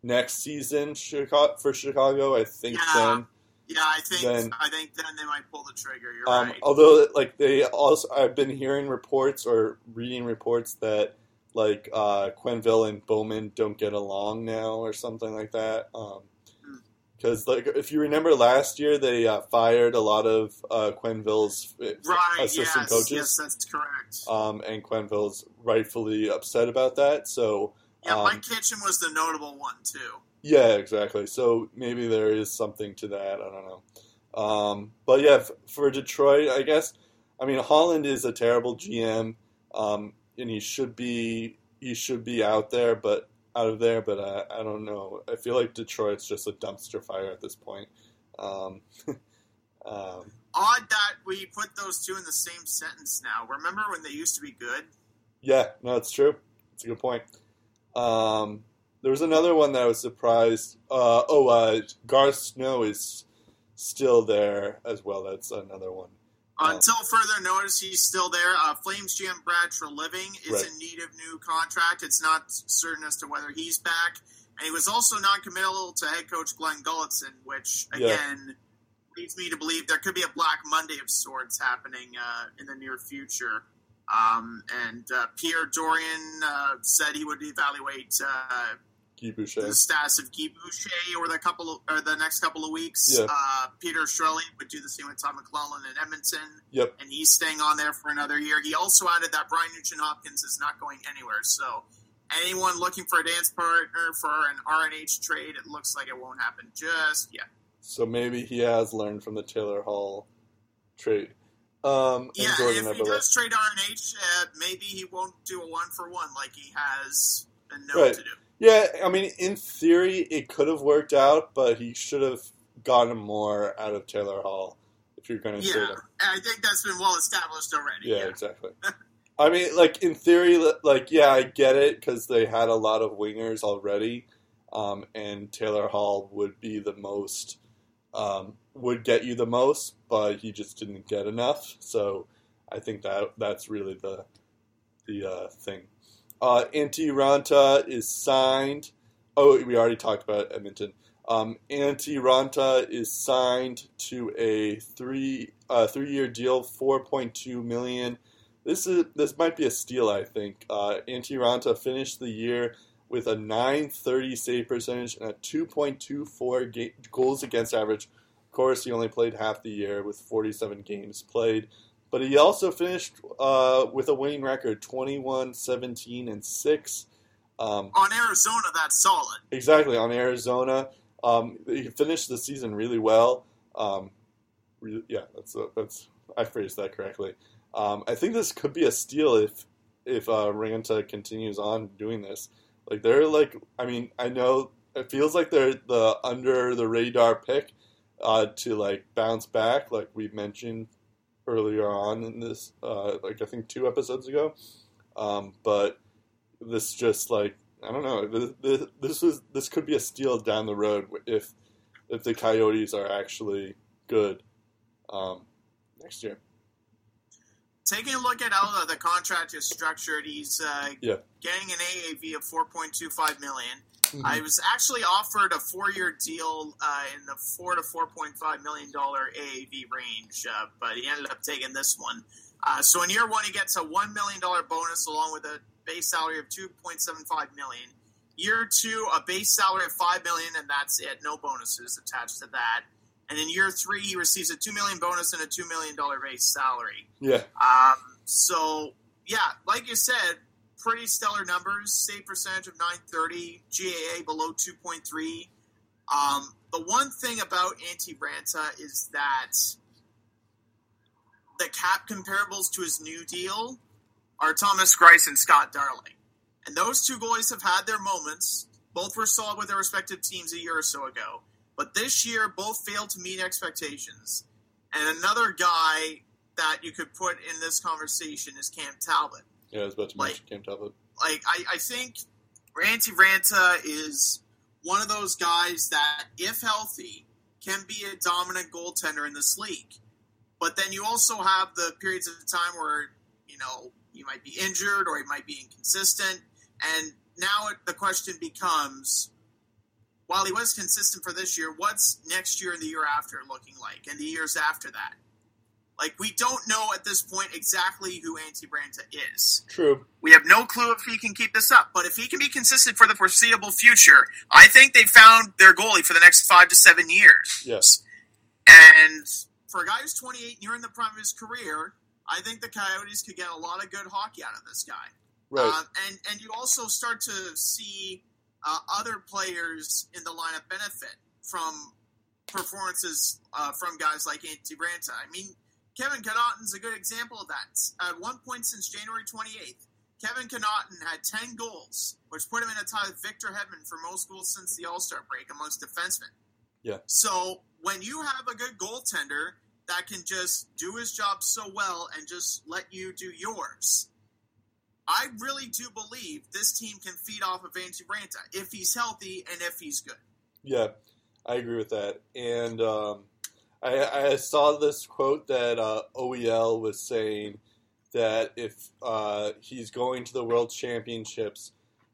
next season, Chicago for Chicago, I think Yeah. then. Yeah, I think Then- I think then they might pull the trigger. You're Um, right. although, like they also, I've been hearing reports or reading reports that like uh, Quenneville and Bowman don't get along now or something like that. Hmm. Because like if you remember last year, they uh, fired a lot of uh, Quenneville's uh, Right. assistant yes. coaches, Yes, that's correct. um, and Quenneville's rightfully upset about that. So yeah, um, Mike Kitchen was the notable one too. Yeah, exactly. So maybe there is something to that. I don't know. Um, but yeah, f- for Detroit, I guess. I mean, Holland is a terrible GM, um, and he should be he should be out there, but out of there. But I, I don't know. I feel like Detroit's just a dumpster fire at this point. Um, um, Odd that we put those two in the same sentence now. Remember when they used to be good? yeah, no, it's true. It's a good point. Um, there was another one that I was surprised. Uh, oh, uh, Garth Snow is still there as well. That's another one. Until further notice, he's still there. Uh, Flames GM Brad Treliving is Right. in need of new contract. It's not certain as to whether he's back. And he was also non-committal to head coach Glen Gulutzan, which Yeah. again leads me to believe there could be a Black Monday of sorts happening uh, in the near future. Um, and uh, Pierre Dorion uh, said he would evaluate uh, Guy Boucher. the status of Guy Boucher over the couple of, or the next couple of weeks. Yeah. Uh, Peter Chiarelli would do the same with Todd McLellan in Edmonton Yep. and he's staying on there for another year. He also added that Ryan Nugent Hopkins is not going anywhere. So, anyone looking for a dance partner for an RNH trade, it looks like it won't happen just yet. So maybe he has learned from the Taylor Hall trade. Um, and Yeah, Jordan if he does trade RNH, uh, maybe he won't do a one for one like he has been known Right. to do. Yeah, I mean, in theory, it could have worked out, but he should have gotten more out of Taylor Hall if you're going to Yeah, I think that's been well established already. Yeah, Yeah, exactly. I mean, like in theory, like yeah, I get it because they had a lot of wingers already, um, and Taylor Hall would be the most, um, would get you the most, but he just didn't get enough. So I think that that's really the the uh, thing. Uh, Antti Raanta is signed. Oh, we already talked about Edmonton. Um, Antti Raanta is signed to a three uh, three year deal, four point two million. This is this might be a steal, I think. Uh, Antti Raanta finished the year with a 930 save percentage and a 2.24 ga- goals against average. Of course, he only played half the year with 47 games played, but he also finished uh, with a winning record 21, 17, and 6. Um, on Arizona, that's solid. exactly, on Arizona. Um, he finished the season really well. Um, re- yeah, that's, that's I phrased that correctly. Um, I think this could be a steal if if uh, Raanta continues on doing this. Like they're like, I mean, I know it feels like they're the under the radar pick uh, to like bounce back, like we mentioned earlier on in this, uh, like I think two episodes ago. Um, but this just like I don't know. This, this, this was this could be a steal down the road if if the Coyotes are actually good um, next year. Taking a look at how the contract is structured, he's uh, Yeah. getting an AAV of 4.25 million. Mm-hmm. I was actually offered a four-year deal uh, in the four to four point five million dollar AAV range, uh, but he ended up taking this one. Uh, so in year one, he gets a one million dollar bonus along with a base salary of two point seven five million. Year two, a base salary of five million, and that's it. No bonuses attached to that. And in year three, he receives a two million bonus and a two million dollar base salary. Yeah, Um, so yeah, like you said, pretty stellar numbers. Save percentage of 930, GAA below 2.3. Um, the one thing about Antti Raanta is that the cap comparables to his new deal are Thomas Greiss and Scott Darling. And those two goalies have had their moments. Both were solid with their respective teams a year or so ago. But this year, both failed to meet expectations. And another guy that you could put in this conversation is Cam Talbot. Yeah, I was about to Like- mention Cam Talbot. Like, I, I think Ranty Raanta is one of those guys that, if healthy, can be a dominant goaltender in this league. But then you also have the periods of time where, you know, he might be injured or he might be inconsistent. And now it, the question becomes while he was consistent for this year, what's next year and the year after looking like, and the years after that? Like, we don't know at this point exactly who Antti Raanta is. True. We have no clue if he can keep this up, but if he can be consistent for the foreseeable future, I think they found their goalie for the next five to seven years. Yes. And for a guy who's 28 and you're in the prime of his career, I think the Coyotes could get a lot of good hockey out of this guy. Right. Um, and and you also start to see uh, other players in the lineup benefit from performances uh, from guys like Antti Raanta. I mean, Kevin Connauton's a good example of that. At one point since January 28th, Kevin Connauton had 10 goals, which put him in a tie with Victor Hedman for most goals since the All Star break amongst defensemen. Yeah. So when you have a good goaltender that can just do his job so well and just let you do yours, I really do believe this team can feed off of Antti Raanta if he's healthy and if he's good. Yeah, I agree with that. And um, I, I saw this quote that uh, OEL was saying that if uh, he's going to the World Championships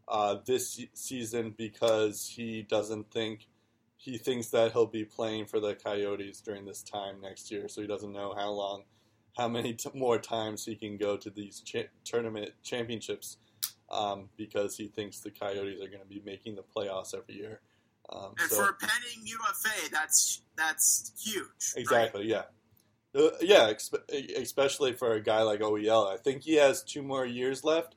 uh, this season because he doesn't think he thinks that he'll be playing for the Coyotes during this time next year, so he doesn't know how long, how many t- more times he can go to these cha- tournament championships um, because he thinks the Coyotes are going to be making the playoffs every year. Um, And so- for a pending UFA, that's that's huge. right? Exactly. Yeah. Uh, yeah, expe- especially for a guy like OEL. I think he has two more years left,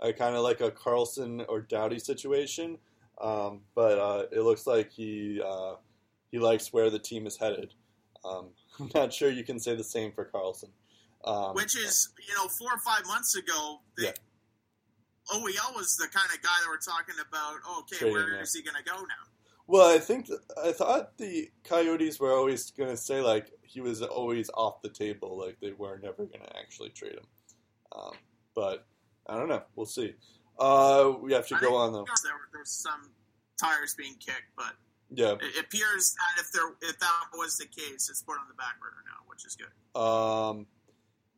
uh, kind of like a Carlson or Doughty situation. Um, but uh, it looks like he uh, he likes where the team is headed. Um, I'm not sure you can say the same for Carlson. Um, Which is, you know, four or five months ago, they, Yeah. OEL was the kind of guy that we're talking about. oh, Okay, Trading, where is he going to go now? Well, I think th- I thought the Coyotes were always going to say like he was always off the table, like they were never going to actually trade him. Um, but I don't know. We'll see. Uh, we have to I go on though. There, there's some tires being kicked, but Yeah. it appears that if there if that was the case, it's put on the back burner now, which is good. Um,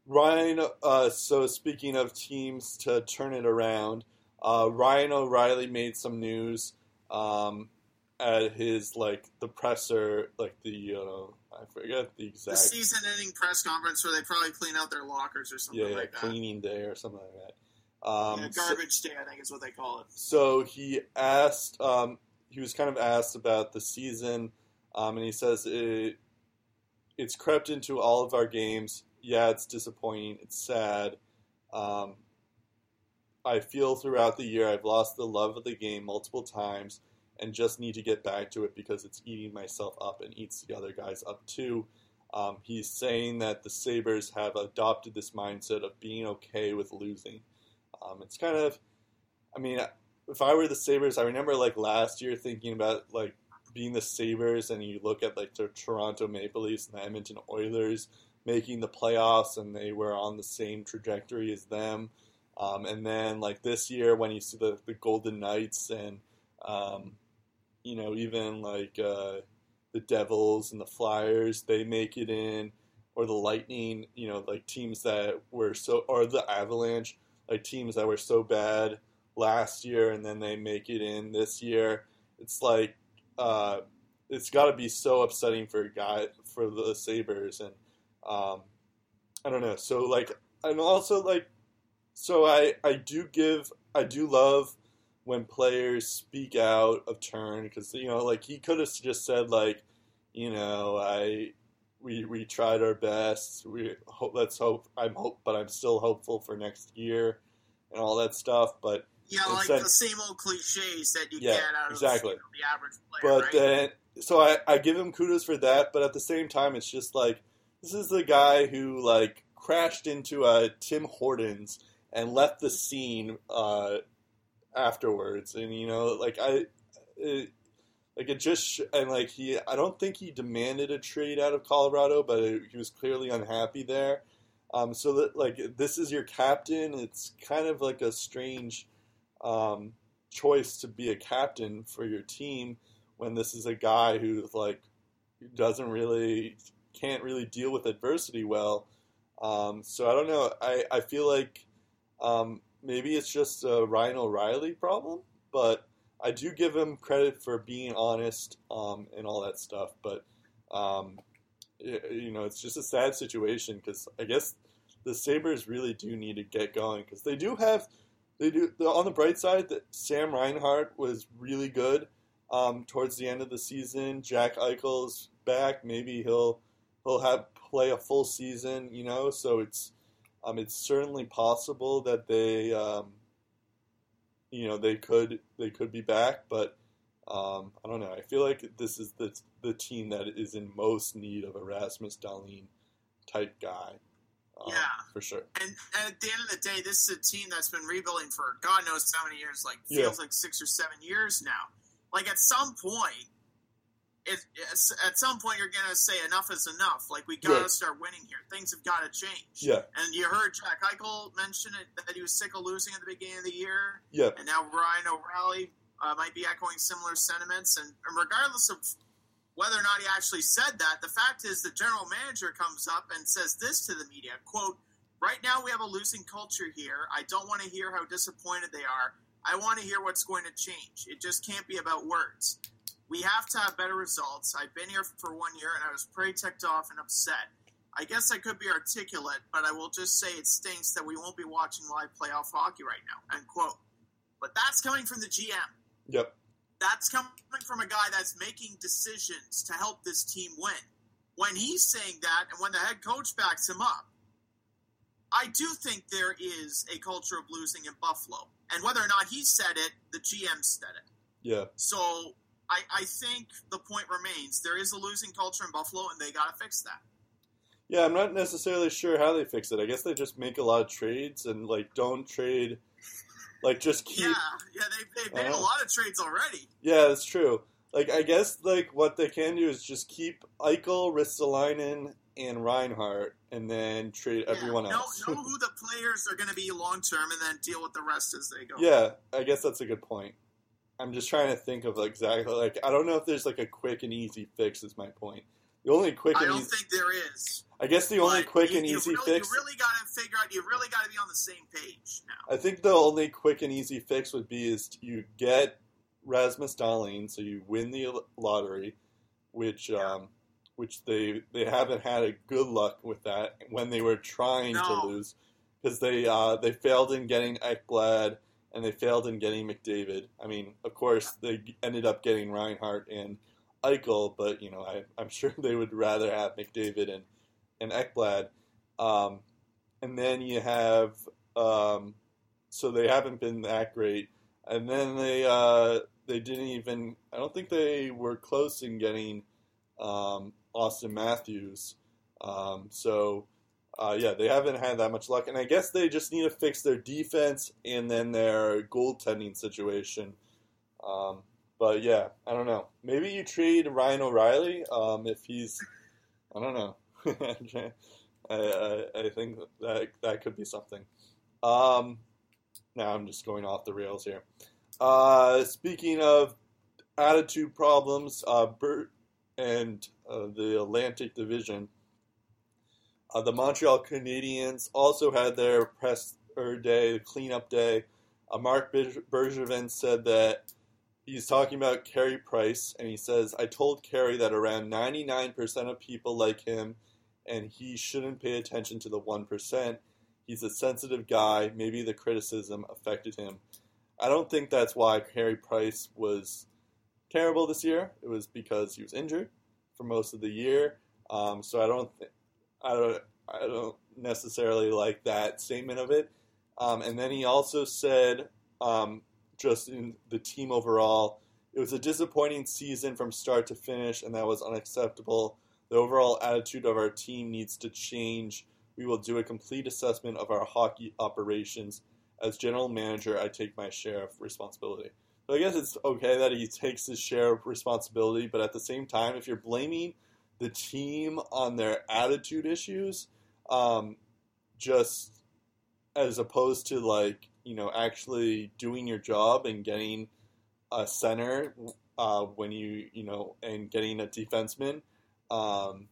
Ryan. Uh, so speaking of teams to turn it around, uh, Ryan O'Reilly made some news um, at his like the presser, like the uh, I forget the exact The season-ending press conference where they probably clean out their lockers or something yeah, yeah like that. cleaning day or something like that. Um, Yeah, so- garbage day, I think is what they call it. So he asked, um, he was kind of asked about the season, um, and he says it, it's crept into all of our games. Yeah, it's disappointing. It's sad. Um, I feel throughout the year I've lost the love of the game multiple times and just need to get back to it because it's eating myself up and eats the other guys up too. Um, he's saying that the Sabres have adopted this mindset of being okay with losing. Um, it's kind of, I mean, if I were the Sabres, I remember like last year thinking about like being the Sabres, and you look at like the Toronto Maple Leafs and the Edmonton Oilers making the playoffs, and they were on the same trajectory as them. Um, and then like this year, when you see the, the Golden Knights and um, you know even like uh, the Devils and the Flyers, they make it in, or the Lightning, you know, like teams that were so, or the Avalanche, like teams that were so bad last year and then they make it in this year. It's like uh, it's got to be so upsetting for a guy for the Sabers and um, I don't know. So like and also like so I I do give I do love when players speak out of turn because you know like he could have just said like you know I we we tried our best we hope let's hope I'm hope but I'm still hopeful for next year and all that stuff but Yeah, like the same old cliches that you Yeah, get out of exactly. know, the average player, But right? then, so I, I give him kudos for that, but at the same time, it's just like this is the guy who like crashed into a Tim Hortons and left the scene uh, afterwards. And you know, like I, it, like it just and like he, I don't think he demanded a trade out of Colorado, but it, he was clearly unhappy there. Um, so that like this is your captain, it's kind of like a strange um, choice to be a captain for your team when this is a guy who like doesn't really can't really deal with adversity well. Um, so I don't know. I, I feel like um, maybe it's just a Ryan O'Reilly problem, but I do give him credit for being honest um, and all that stuff. But um, you know, it's just a sad situation because I guess the Sabres really do need to get going because they do have they do on the bright side that Sam Reinhart was really good um, towards the end of the season. Jack Eichel's back. Maybe he'll he'll have play a full season. You know, so it's um, it's certainly possible that they um, you know they could they could be back, but um, I don't know. I feel like this is the the team that is in most need of Erasmus Rasmus Dahlin type guy. Um, Yeah. for sure. And, and at the end of the day, this is a team that's been rebuilding for God knows how many years. Like feels like six or seven years now. Like at some point, it, at some point you're gonna say enough is enough. Like we gotta Right. start winning here. Things have got to change. Yeah, And you heard Jack Eichel mention it that he was sick of losing at the beginning of the year, yeah, and now Ryan O'Reilly uh, might be echoing similar sentiments. And, and regardless of whether or not he actually said that, the fact is the general manager comes up and says this to the media: "quote Right now we have a losing culture here. I don't want to hear how disappointed they are. I want to hear what's going to change. It just can't be about words." We have to have better results. I've been here for one year and I was pretty ticked off and upset. I guess I could be articulate, but I will just say it stinks that we won't be watching live playoff hockey right now. End quote. But that's coming from the GM. yep, That's coming from a guy that's making decisions to help this team win. When he's saying that, and when the head coach backs him up, I do think there is a culture of losing in Buffalo. And whether or not he said it, the GM said it. yeah, So I, I think the point remains there is a losing culture in Buffalo, and they got to fix that. yeah. I'm not necessarily sure how they fix it. I guess they just make a lot of trades and like don't trade, like just keep. Yeah, yeah, they, they've made a Oh. lot of trades already. Yeah, that's true. Like I guess like what they can do is just keep Eichel, Ristolainen, and Reinhart, and then trade Yeah, everyone know, else. know who the players are going to be long term, and then deal with the rest as they go. yeah, I guess that's a good point. I'm just trying to think of exactly like I don't know if there's like a quick and easy fix. Is my point. The only quick I don't easy, think there is. I guess the only quick you, and you easy really, fix. You really got to figure out. You really got to be on the same page now. I think the only quick and easy fix would be is you get Rasmus Dahlin, so you win the lottery, which um, which they they haven't had a good luck with that when they were trying No. to lose because they uh, they failed in getting Ekblad and they failed in getting McDavid. I mean, of course, they ended up getting Reinhart and Eichel, but you know, I, I'm sure they would rather have McDavid and and Ekblad. Um, and then you have um, so they haven't been that great. And then they uh, they didn't even. I don't think they were close in getting um, Auston Matthews. Um, so uh, yeah, they haven't had that much luck. And I guess they just need to fix their defense and then their goaltending situation. Um, but yeah, I don't know. Maybe you trade Ryan O'Reilly um, if he's. I don't know. I, I, I think that that could be something. Um, now I'm just going off the rails here. Uh, speaking of attitude problems, uh, Brett and uh, the Atlantic Division, uh, the Montreal Canadiens also had their press or day, cleanup day. Uh, Marc Berg- Bergevin said that he's talking about Carey Price, and he says, "I told Carey that around 99% of people like him, and he shouldn't pay attention to the one percent. He's a sensitive guy. Maybe the criticism affected him. I don't think that's why Carey Price was terrible this year. It was because he was injured for most of the year. Um, so I don't, th- I don't, I don't necessarily like that statement of it. Um, and then he also said, um, just in the team overall, it was a disappointing season from start to finish, and that was unacceptable. The overall attitude of our team needs to change We will do a complete assessment of our hockey operations. As general manager, I take my share of responsibility. So I guess it's okay that he takes his share of responsibility, but at the same time, if you're blaming the team on their attitude issues, um, just as opposed to like you know actually doing your job and getting a center uh, when you you know and getting a defenseman. Um,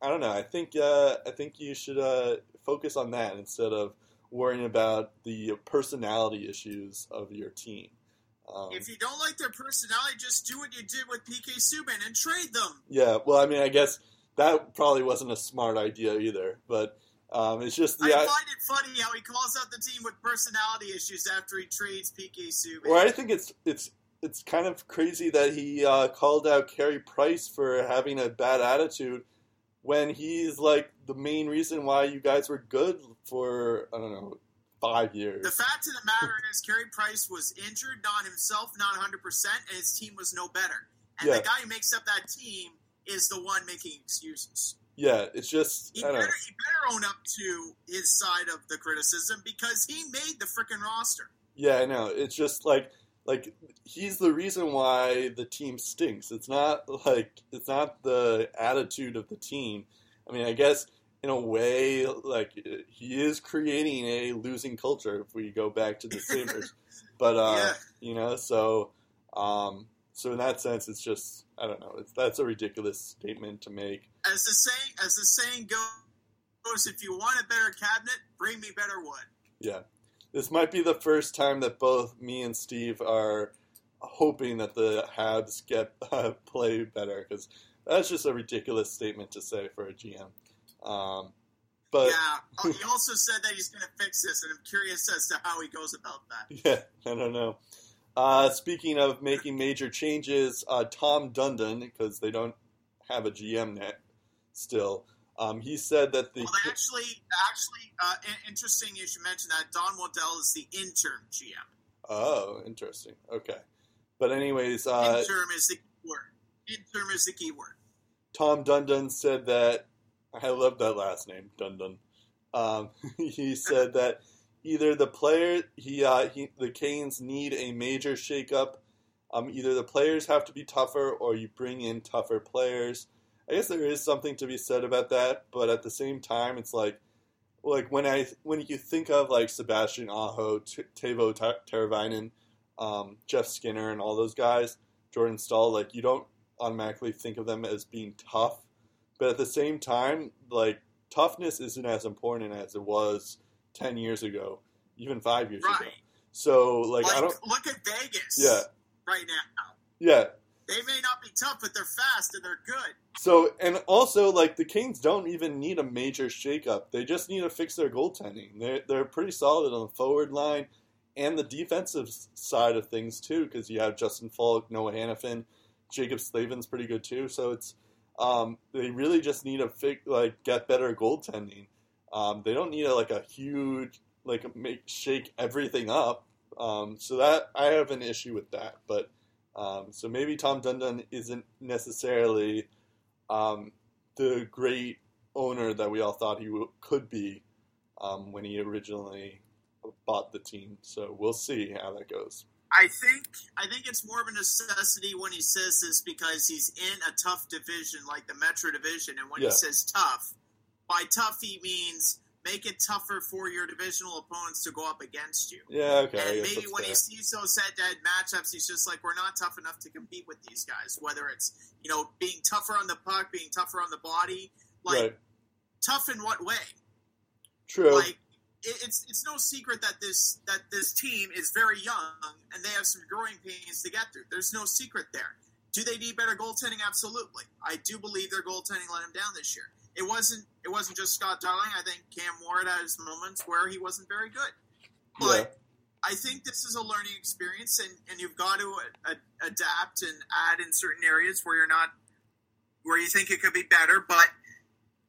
I don't know. I think uh, I think you should uh, focus on that instead of worrying about the personality issues of your team. Um, If you don't like their personality, just do what you did with PK Subban and trade them. yeah, well, I mean, I guess that probably wasn't a smart idea either, but um, it's just the. I find it funny how he calls out the team with personality issues after he trades PK Subban. Well, I think it's it's it's kind of crazy that he uh, called out Carey Price for having a bad attitude when he's like the main reason why you guys were good for I don't know five years. The fact of the matter is, Carey Price was injured, not himself, not 100%, and his team was no better. And Yeah. the guy who makes up that team is the one making excuses. yeah, it's just He I don't better, he better own up to his side of the criticism because he made the freaking roster. Yeah, I know. It's just like like he's the reason why the team stinks. It's not like it's not the attitude of the team. I mean, I guess in a way, like he is creating a losing culture if we go back to the Sabres. but uh, Yeah. you know, so um, so in that sense, it's just I don't know. It's, that's a ridiculous statement to make. As the saying, as the saying goes, if you want a better cabinet, bring me better wood. Yeah. This might be the first time that both me and Steve are hoping that the Habs get uh, play better because that's just a ridiculous statement to say for a GM. Um, but yeah. Oh, he also said that he's going to fix this, and I'm curious as to how he goes about that. yeah, I don't know. Uh, speaking of making major changes, uh, Tom Dundon, because they don't have a GM net still, um, he said that the Well, actually, actually, uh, in- interesting you should mention that Don Waddell is the interim GM. oh, interesting. Okay, but anyways, uh, interim is the key word. Interim is the key word. Tom Dundon said that I love that last name, Dun Um, he said that either the player he, uh, he the Canes need a major shakeup. Um, either the players have to be tougher, or you bring in tougher players. I guess there is something to be said about that, but at the same time, it's like like when I when you think of like Sebastian Aho, T- Tavo Ta- Teravainen, um, Jeff Skinner, and all those guys, Jordan Staal, like you don't automatically think of them as being tough, but at the same time, like toughness isn't as important as it was ten years ago, even five years ago. So like, Like, I don't, look at Vegas. Yeah. Right now, yeah. they may not be tough, but they're fast and they're good. So and also like the Kings don't even need a major shakeup. They just need to fix their goaltending. They're they're pretty solid on the forward line and the defensive side of things too, because you have Justin Faulk, Noah Hanifin, Jaccob Slavin's pretty good too. So it's um, they really just need to fix like get better goaltending. Um, they don't need a, like a huge like make shake everything up. Um, so that I have an issue with that, but um, so maybe Tom Dundon isn't necessarily um, the great owner that we all thought he w- could be um, when he originally bought the team. So we'll see how that goes. I think I think it's more of a necessity when he says this because he's in a tough division like the Metro Division, and when Yeah. he says tough, by tough he means make it tougher for your divisional opponents to go up against you. Yeah, okay. And maybe when fair. he sees those head-to-head matchups, he's just like, we're not tough enough to compete with these guys. Whether it's you know being tougher on the puck, being tougher on the body, like right. tough in what way? True. Like it's it's no secret that this that this team is very young and they have some growing pains to get through. There's no secret there. Do they need better goaltending? Absolutely. I do believe their goaltending let them down this year. It wasn't it wasn't just Scott Darling. I think Cam Ward had his moments where he wasn't very good. But yeah. I think this is a learning experience, and, and you've got to a, a, adapt and add in certain areas where you're not, where you think it could be better. But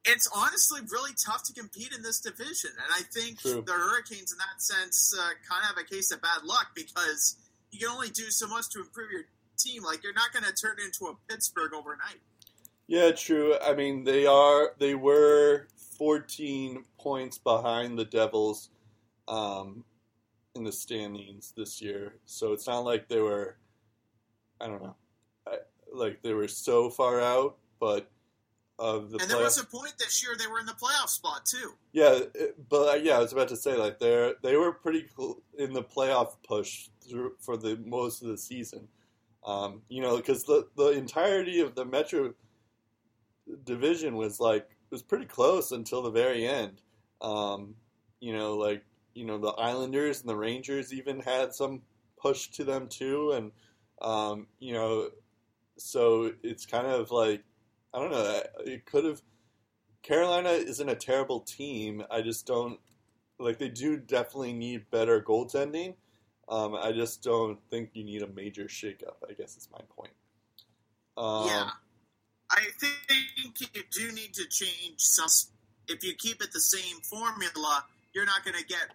it's honestly really tough to compete in this division, and I think True. the Hurricanes, in that sense, uh, kind of have a case of bad luck because you can only do so much to improve your team. Like you're not going to turn into a Pittsburgh overnight. Yeah, true. I mean, they are they were 14 points behind the Devils um, in the standings this year, so it's not like they were. I don't know, I, like they were so far out, but of the and playoff- there was a point this year they were in the playoff spot too. Yeah, it- but uh, yeah, I was about to say like they they were pretty cool in the playoff push through for the most of the season. Um, you know, because the the entirety of the Metro division was like was pretty close until the very end. Um, you know, like you know the Islanders and the Rangers even had some push to them too, and um, you know, so it's kind of like I don't know. It could have. Carolina isn't a terrible team. I just don't like. They do definitely need better goaltending. Um, I just don't think you need a major shakeup. I guess is my point. Um, yeah, I think you do need to change some. If you keep it the same formula, you're not going to get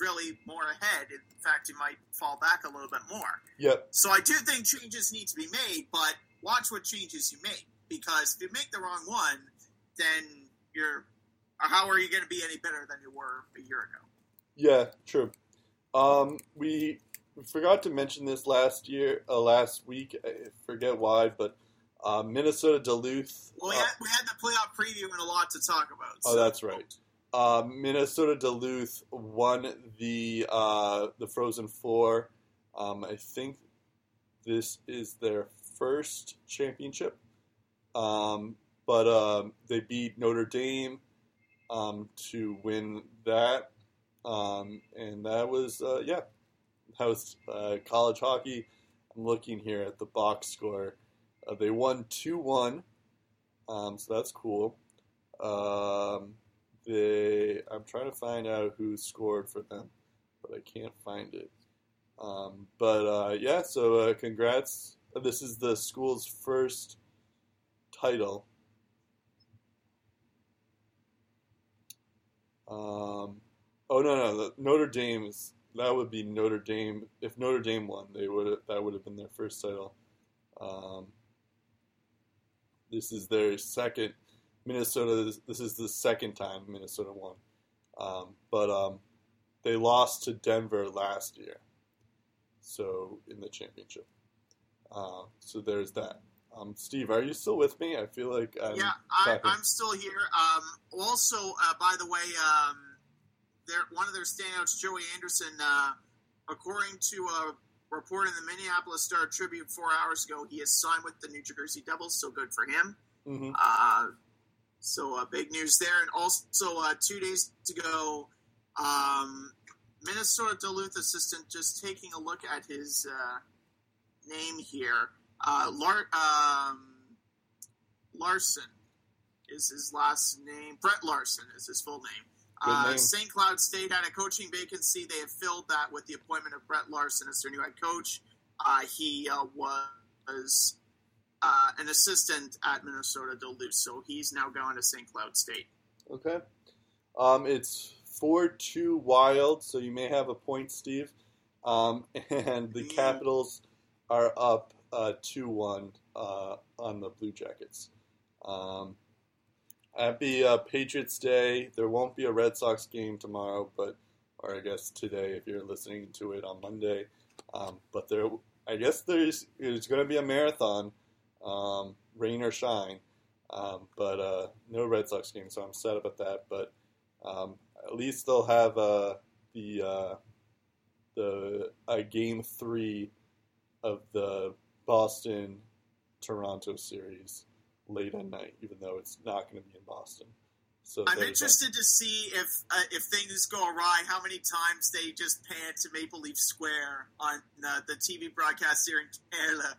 really more ahead. In fact, you might fall back a little bit more. Yep. So I do think changes need to be made, but watch what changes you make because if you make the wrong one, then you're. How are you going to be any better than you were a year ago? Yeah. True. Um, we forgot to mention this last year, uh, last week. I forget why, but uh, Minnesota Duluth. Well, we uh, had, we had the playoff preview and a lot to talk about. Oh, that's right. Uh, Minnesota Duluth won the uh, the Frozen Four. Um, I think this is their first championship, um, but um, they beat Notre Dame um, to win that, um, and that was uh, yeah, that was uh, college hockey. I'm looking here at the box score. Uh, they won two one, um, so that's cool. Um, they I'm trying to find out who scored for them, but I can't find it. But uh, yeah, so uh, congrats. This is the school's first title. Um, oh no, no, Notre Dame's that would be Notre Dame. If Notre Dame won, they would that would have been their first title. Um, this is their second. Minnesota. This is the second time Minnesota won, um, but um, they lost to Denver last year. So in the championship. Uh, so there's that. Um, Steve, are you still with me? I feel like I'm yeah, I, I'm still here. Um, also, uh, by the way, um, their, one of their standouts, Joey Anderson, uh, according to a report in the Minneapolis Star Tribune four hours ago, he has signed with the New Jersey Devils, so good for him. Mhm. Uh, so uh, big news there. And also, uh, two days ago, um, Minnesota Duluth assistant just taking a look at his uh, name here. Uh, Lar- um, Larson is his last name. Brett Larson is his full name. Uh. St. Cloud State had a coaching vacancy. They have filled that with the appointment of Brett Larson as their new head coach. Uh, he uh, was uh, an assistant at Minnesota Duluth, so he's now going to St. Cloud State. Okay. Um, it's four two Wild, so you may have a point, Steve. Um, and the. Capitals are up two one uh, on the Blue Jackets. Um, happy uh, Patriots Day. There won't be a Red Sox game tomorrow, but or I guess today if you're listening to it on Monday. Um, but there, I guess there's there's going to be a marathon, um, rain or shine. Um, but uh, no Red Sox game, so I'm sad about that. But um, at least they'll have uh, the uh, the uh, game three of the Boston Toronto series late at night, even though it's not going to be in Boston. So I'm interested to see if uh, if things go awry, how many times they just pan to Maple Leaf Square on uh, the TV broadcast here in Canada.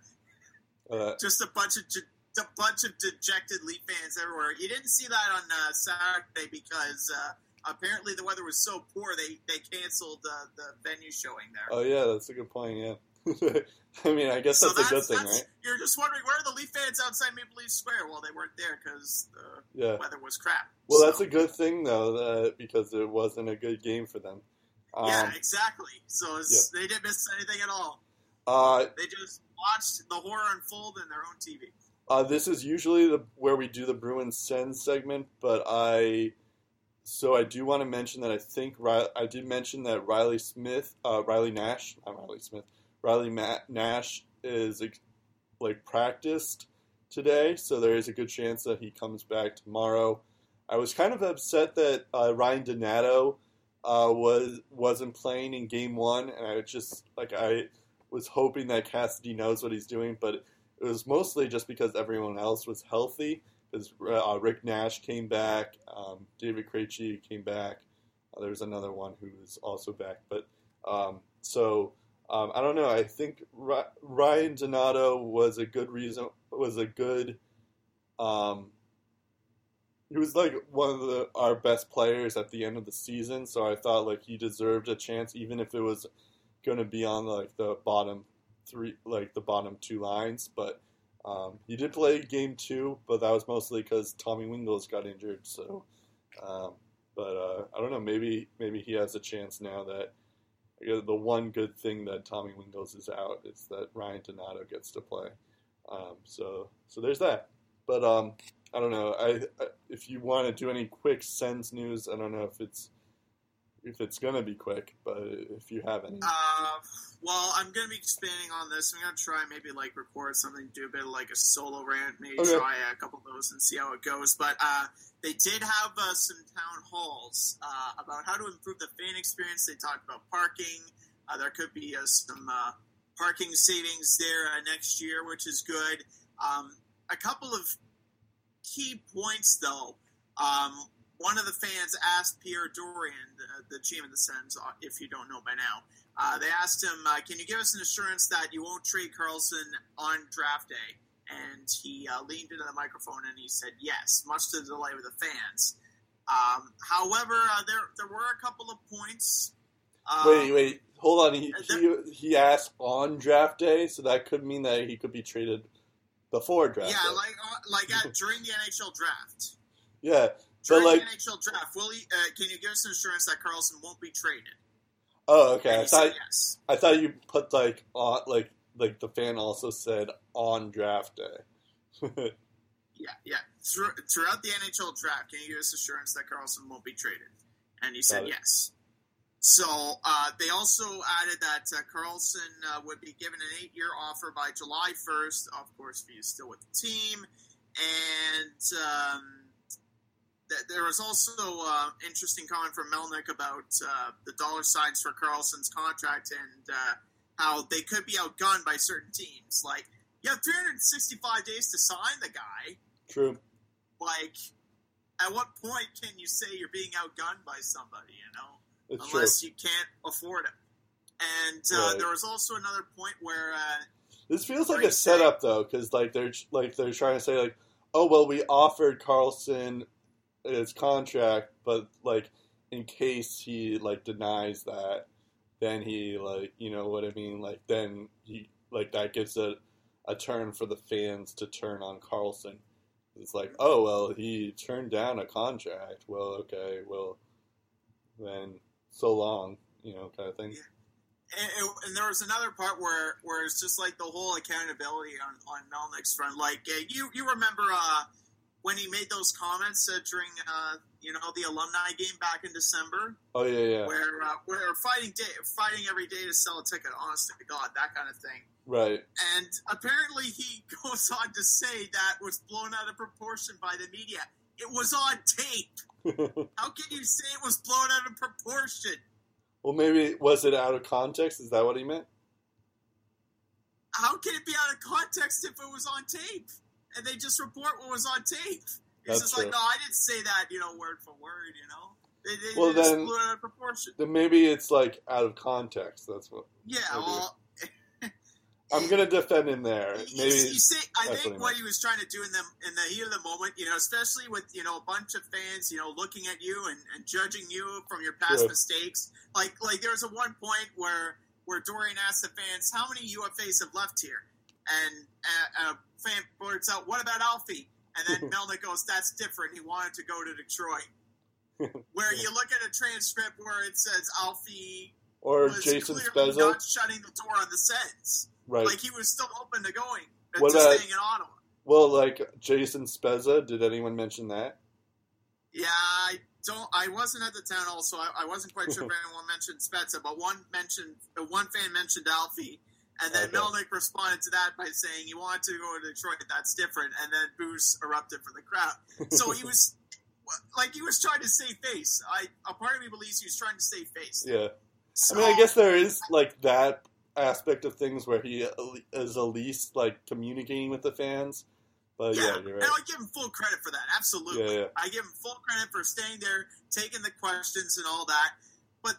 Uh, Just a bunch of de- a bunch of dejected Leaf fans everywhere. You didn't see that on uh, Saturday because uh, apparently the weather was so poor they they canceled uh, the venue showing there. oh yeah, that's a good point. Yeah, I mean, I guess so that's, a good thing, right? you're just wondering where are the Leaf fans outside Maple Leaf Square? Well, they weren't there because the Yeah. weather was crap. Well, So- that's a good thing though, that, because it wasn't a good game for them. Um, yeah, exactly. So it's, they didn't miss anything at all. uh, They just watched the horror unfold in their own TV. Uh, this is usually the, where we do the Bruins Sens segment, but I so I do want to mention that I think I did mention that Riley Smith, uh, Riley Nash, not Riley Smith, Riley Ma- Nash is like practiced today, so there is a good chance that he comes back tomorrow. I was kind of upset that uh, Ryan Donato uh, was wasn't playing in Game One, and I just like I was hoping that Cassidy knows what he's doing, but it was mostly just because everyone else was healthy. Because uh, Rick Nash came back, um, David Krejci came back. Uh, there was another one who was also back, but um, so um, I don't know. I think Ry- Ryan Donato was a good reason. Was a good. Um, he was like one of the, our best players at the end of the season, so I thought like he deserved a chance, even if it was going to be on like the bottom three, like the bottom two lines. But um, he did play game two, but that was mostly because Tommy Wingels got injured. So, um, but uh, I don't know. Maybe maybe he has a chance now that the one good thing that Tommy Wingels is out is that Ryan Donato gets to play. Um, so so there's that. But um, I don't know. I, I if you want to do any quick Sens news, I don't know if it's if it's gonna be quick, but if you have any. Uh, well, I'm gonna be expanding on this. I'm gonna try maybe like record something, do a bit of like a solo rant, maybe Okay. try a couple of those and see how it goes. But uh, they did have uh, some town halls uh, about how to improve the fan experience. They talked about parking. Uh, there could be uh, some uh, parking savings there uh, next year, which is good. Um, a couple of key points, though. Um, one of the fans asked Pierre Dorion, the, the GM of the Sens, uh, if you don't know by now, uh, they asked him, uh, "Can you give us an assurance that you won't trade Karlsson on draft day?" And he uh, leaned into the microphone and he said, "Yes," much to the delight of the fans. Um, however, uh, there there were a couple of points. Um, Wait, wait, hold on. He, uh, he he asked on draft day, so that could mean that he could be traded before draft Yeah, day. like uh, like at, during the NHL draft. yeah, During like- the NHL draft, will he, uh, can you give us an assurance that Karlsson won't be traded? oh, okay. I thought yes. I thought you put like on like like the fan also said on draft day. Yeah, yeah. Through, throughout the NHL draft, can you give us assurance that Karlsson won't be traded? And he said yes. So uh, they also added that uh, Karlsson uh, would be given an eight-year offer by July 1st. Of course, if he's still with the team, and um, there was also uh, interesting comment from Melnyk about uh, the dollar signs for Karlsson's contract and uh, how they could be outgunned by certain teams. Like you have 365 days to sign the guy True. like at what point can you say you're being outgunned by somebody you know It's unless true. you can't afford it and uh, Right. there was also another point where uh, This feels like a setup though, because like they're like they're trying to say like, oh well, we offered Karlsson his contract, but like in case he like denies that, then he like you know what I mean, like then he like that gives a a turn for the fans to turn on Karlsson. It's like, oh well, he turned down a contract. Well, okay, well then so long, you know, kind of thing. and, and- and there was another part where where it's just like the whole accountability on on Melnyk's front like you you remember uh when he made those comments uh, during uh, you know the alumni game back in December Oh yeah, yeah, where uh, we're fighting day, fighting every day to sell a ticket honest to god that kind of thing right. And apparently, he goes on to say that was blown out of proportion by the media. It was on tape. How can you say it was blown out of proportion? Well, maybe it was it out of context? Is that what he meant? How can it be out of context if it was on tape? And they just report what was on tape. It's That's just true. like, no, I didn't say that, you know, word for word, you know? They, they, Well, they then- blew it out of proportion. Then maybe it's like out of context. That's what Yeah, well, I'm gonna defend him there. Maybe you, see, I think what he what he was trying to do in the in the heat of the moment, you know, especially with you know a bunch of fans, you know, looking at you and, and judging you from your past mistakes. Like like there was a one point where where Dorion asked the fans, "How many UFAs have left here?" And a, a fan blurts out, "What about Alfie?" And then Melnyk goes, "That's different. He wanted to go to Detroit." where you look at a transcript where it says Alfie or was Jason clearly Spezza, not shutting the door on the Sens. right? Like he was still open to going uh, What to about- staying in Ottawa. Well, like Jason Spezza, did anyone mention that? Yeah, I don't. I wasn't at the town hall, so I, I wasn't quite sure if anyone mentioned Spezza, but one mentioned, uh, one fan mentioned Alfie, and then Okay. Melnyk responded to that by saying he wanted to go to Detroit. That's different, and then boos erupted from the crowd. So he was. Like he was trying to save face. I a part of me believes he was trying to save face. Yeah. So, I mean, I guess there is like that aspect of things where he is at least like communicating with the fans. But yeah, yeah, you're and. I give him full credit for that. Absolutely, Yeah, yeah. I give him full credit for staying there, taking the questions and all that. But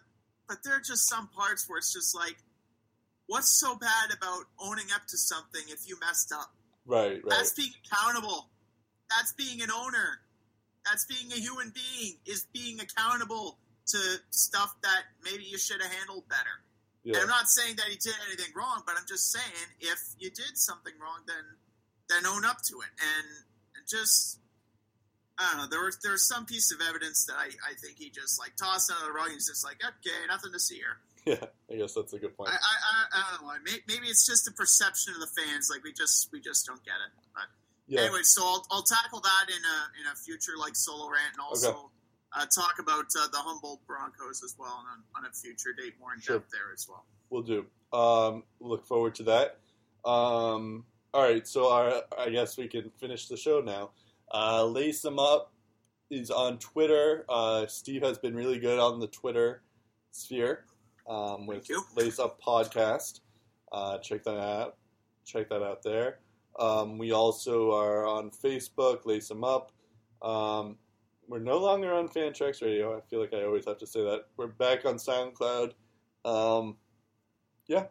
but there are just some parts where it's just like, what's so bad about owning up to something if you messed up? Right, right. That's being accountable. That's being an owner. That's being a human being. Is being accountable to stuff that maybe you should have handled better. And Yeah, I'm not saying that he did anything wrong, but I'm just saying if you did something wrong, then then own up to it. And just I don't know. There was there's some piece of evidence that I, I think he just like tossed under the rug. He's just like, okay, nothing to see here. yeah. I guess that's a good point. I, I, I don't know. May- Maybe it's just a perception of the fans. Like we just we just don't get it. But Yeah, anyway, so I'll, I'll tackle that in a in a future like solo rant, and also Okay. uh, talk about uh, the Humboldt Broncos as well on, on a future date, more in Sure. depth there as well. we'll do. Um, look forward to that. Um, all right, so our, I guess we can finish the show now. Uh, Lace 'em up is on Twitter. Uh, Steve has been really good on the Twitter sphere um, with Lace Up Podcast. Uh, check that out. Check that out there. Um, we also are on Facebook, Lace Them Up. Um, we're no longer on Fantrax Radio. I feel like I always have to say that. We're back on SoundCloud. Um, yeah,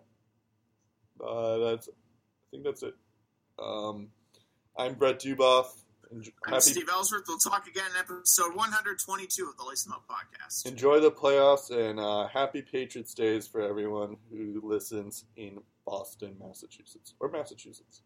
uh, that's. I think that's it. Um, I'm Brett Duboff. Happy, Steve Ellsworth. We'll talk again in episode 122 of the Lacing Up Podcast. enjoy the playoffs and uh, happy Patriots days for everyone who listens in Boston, Massachusetts, or Massachusetts.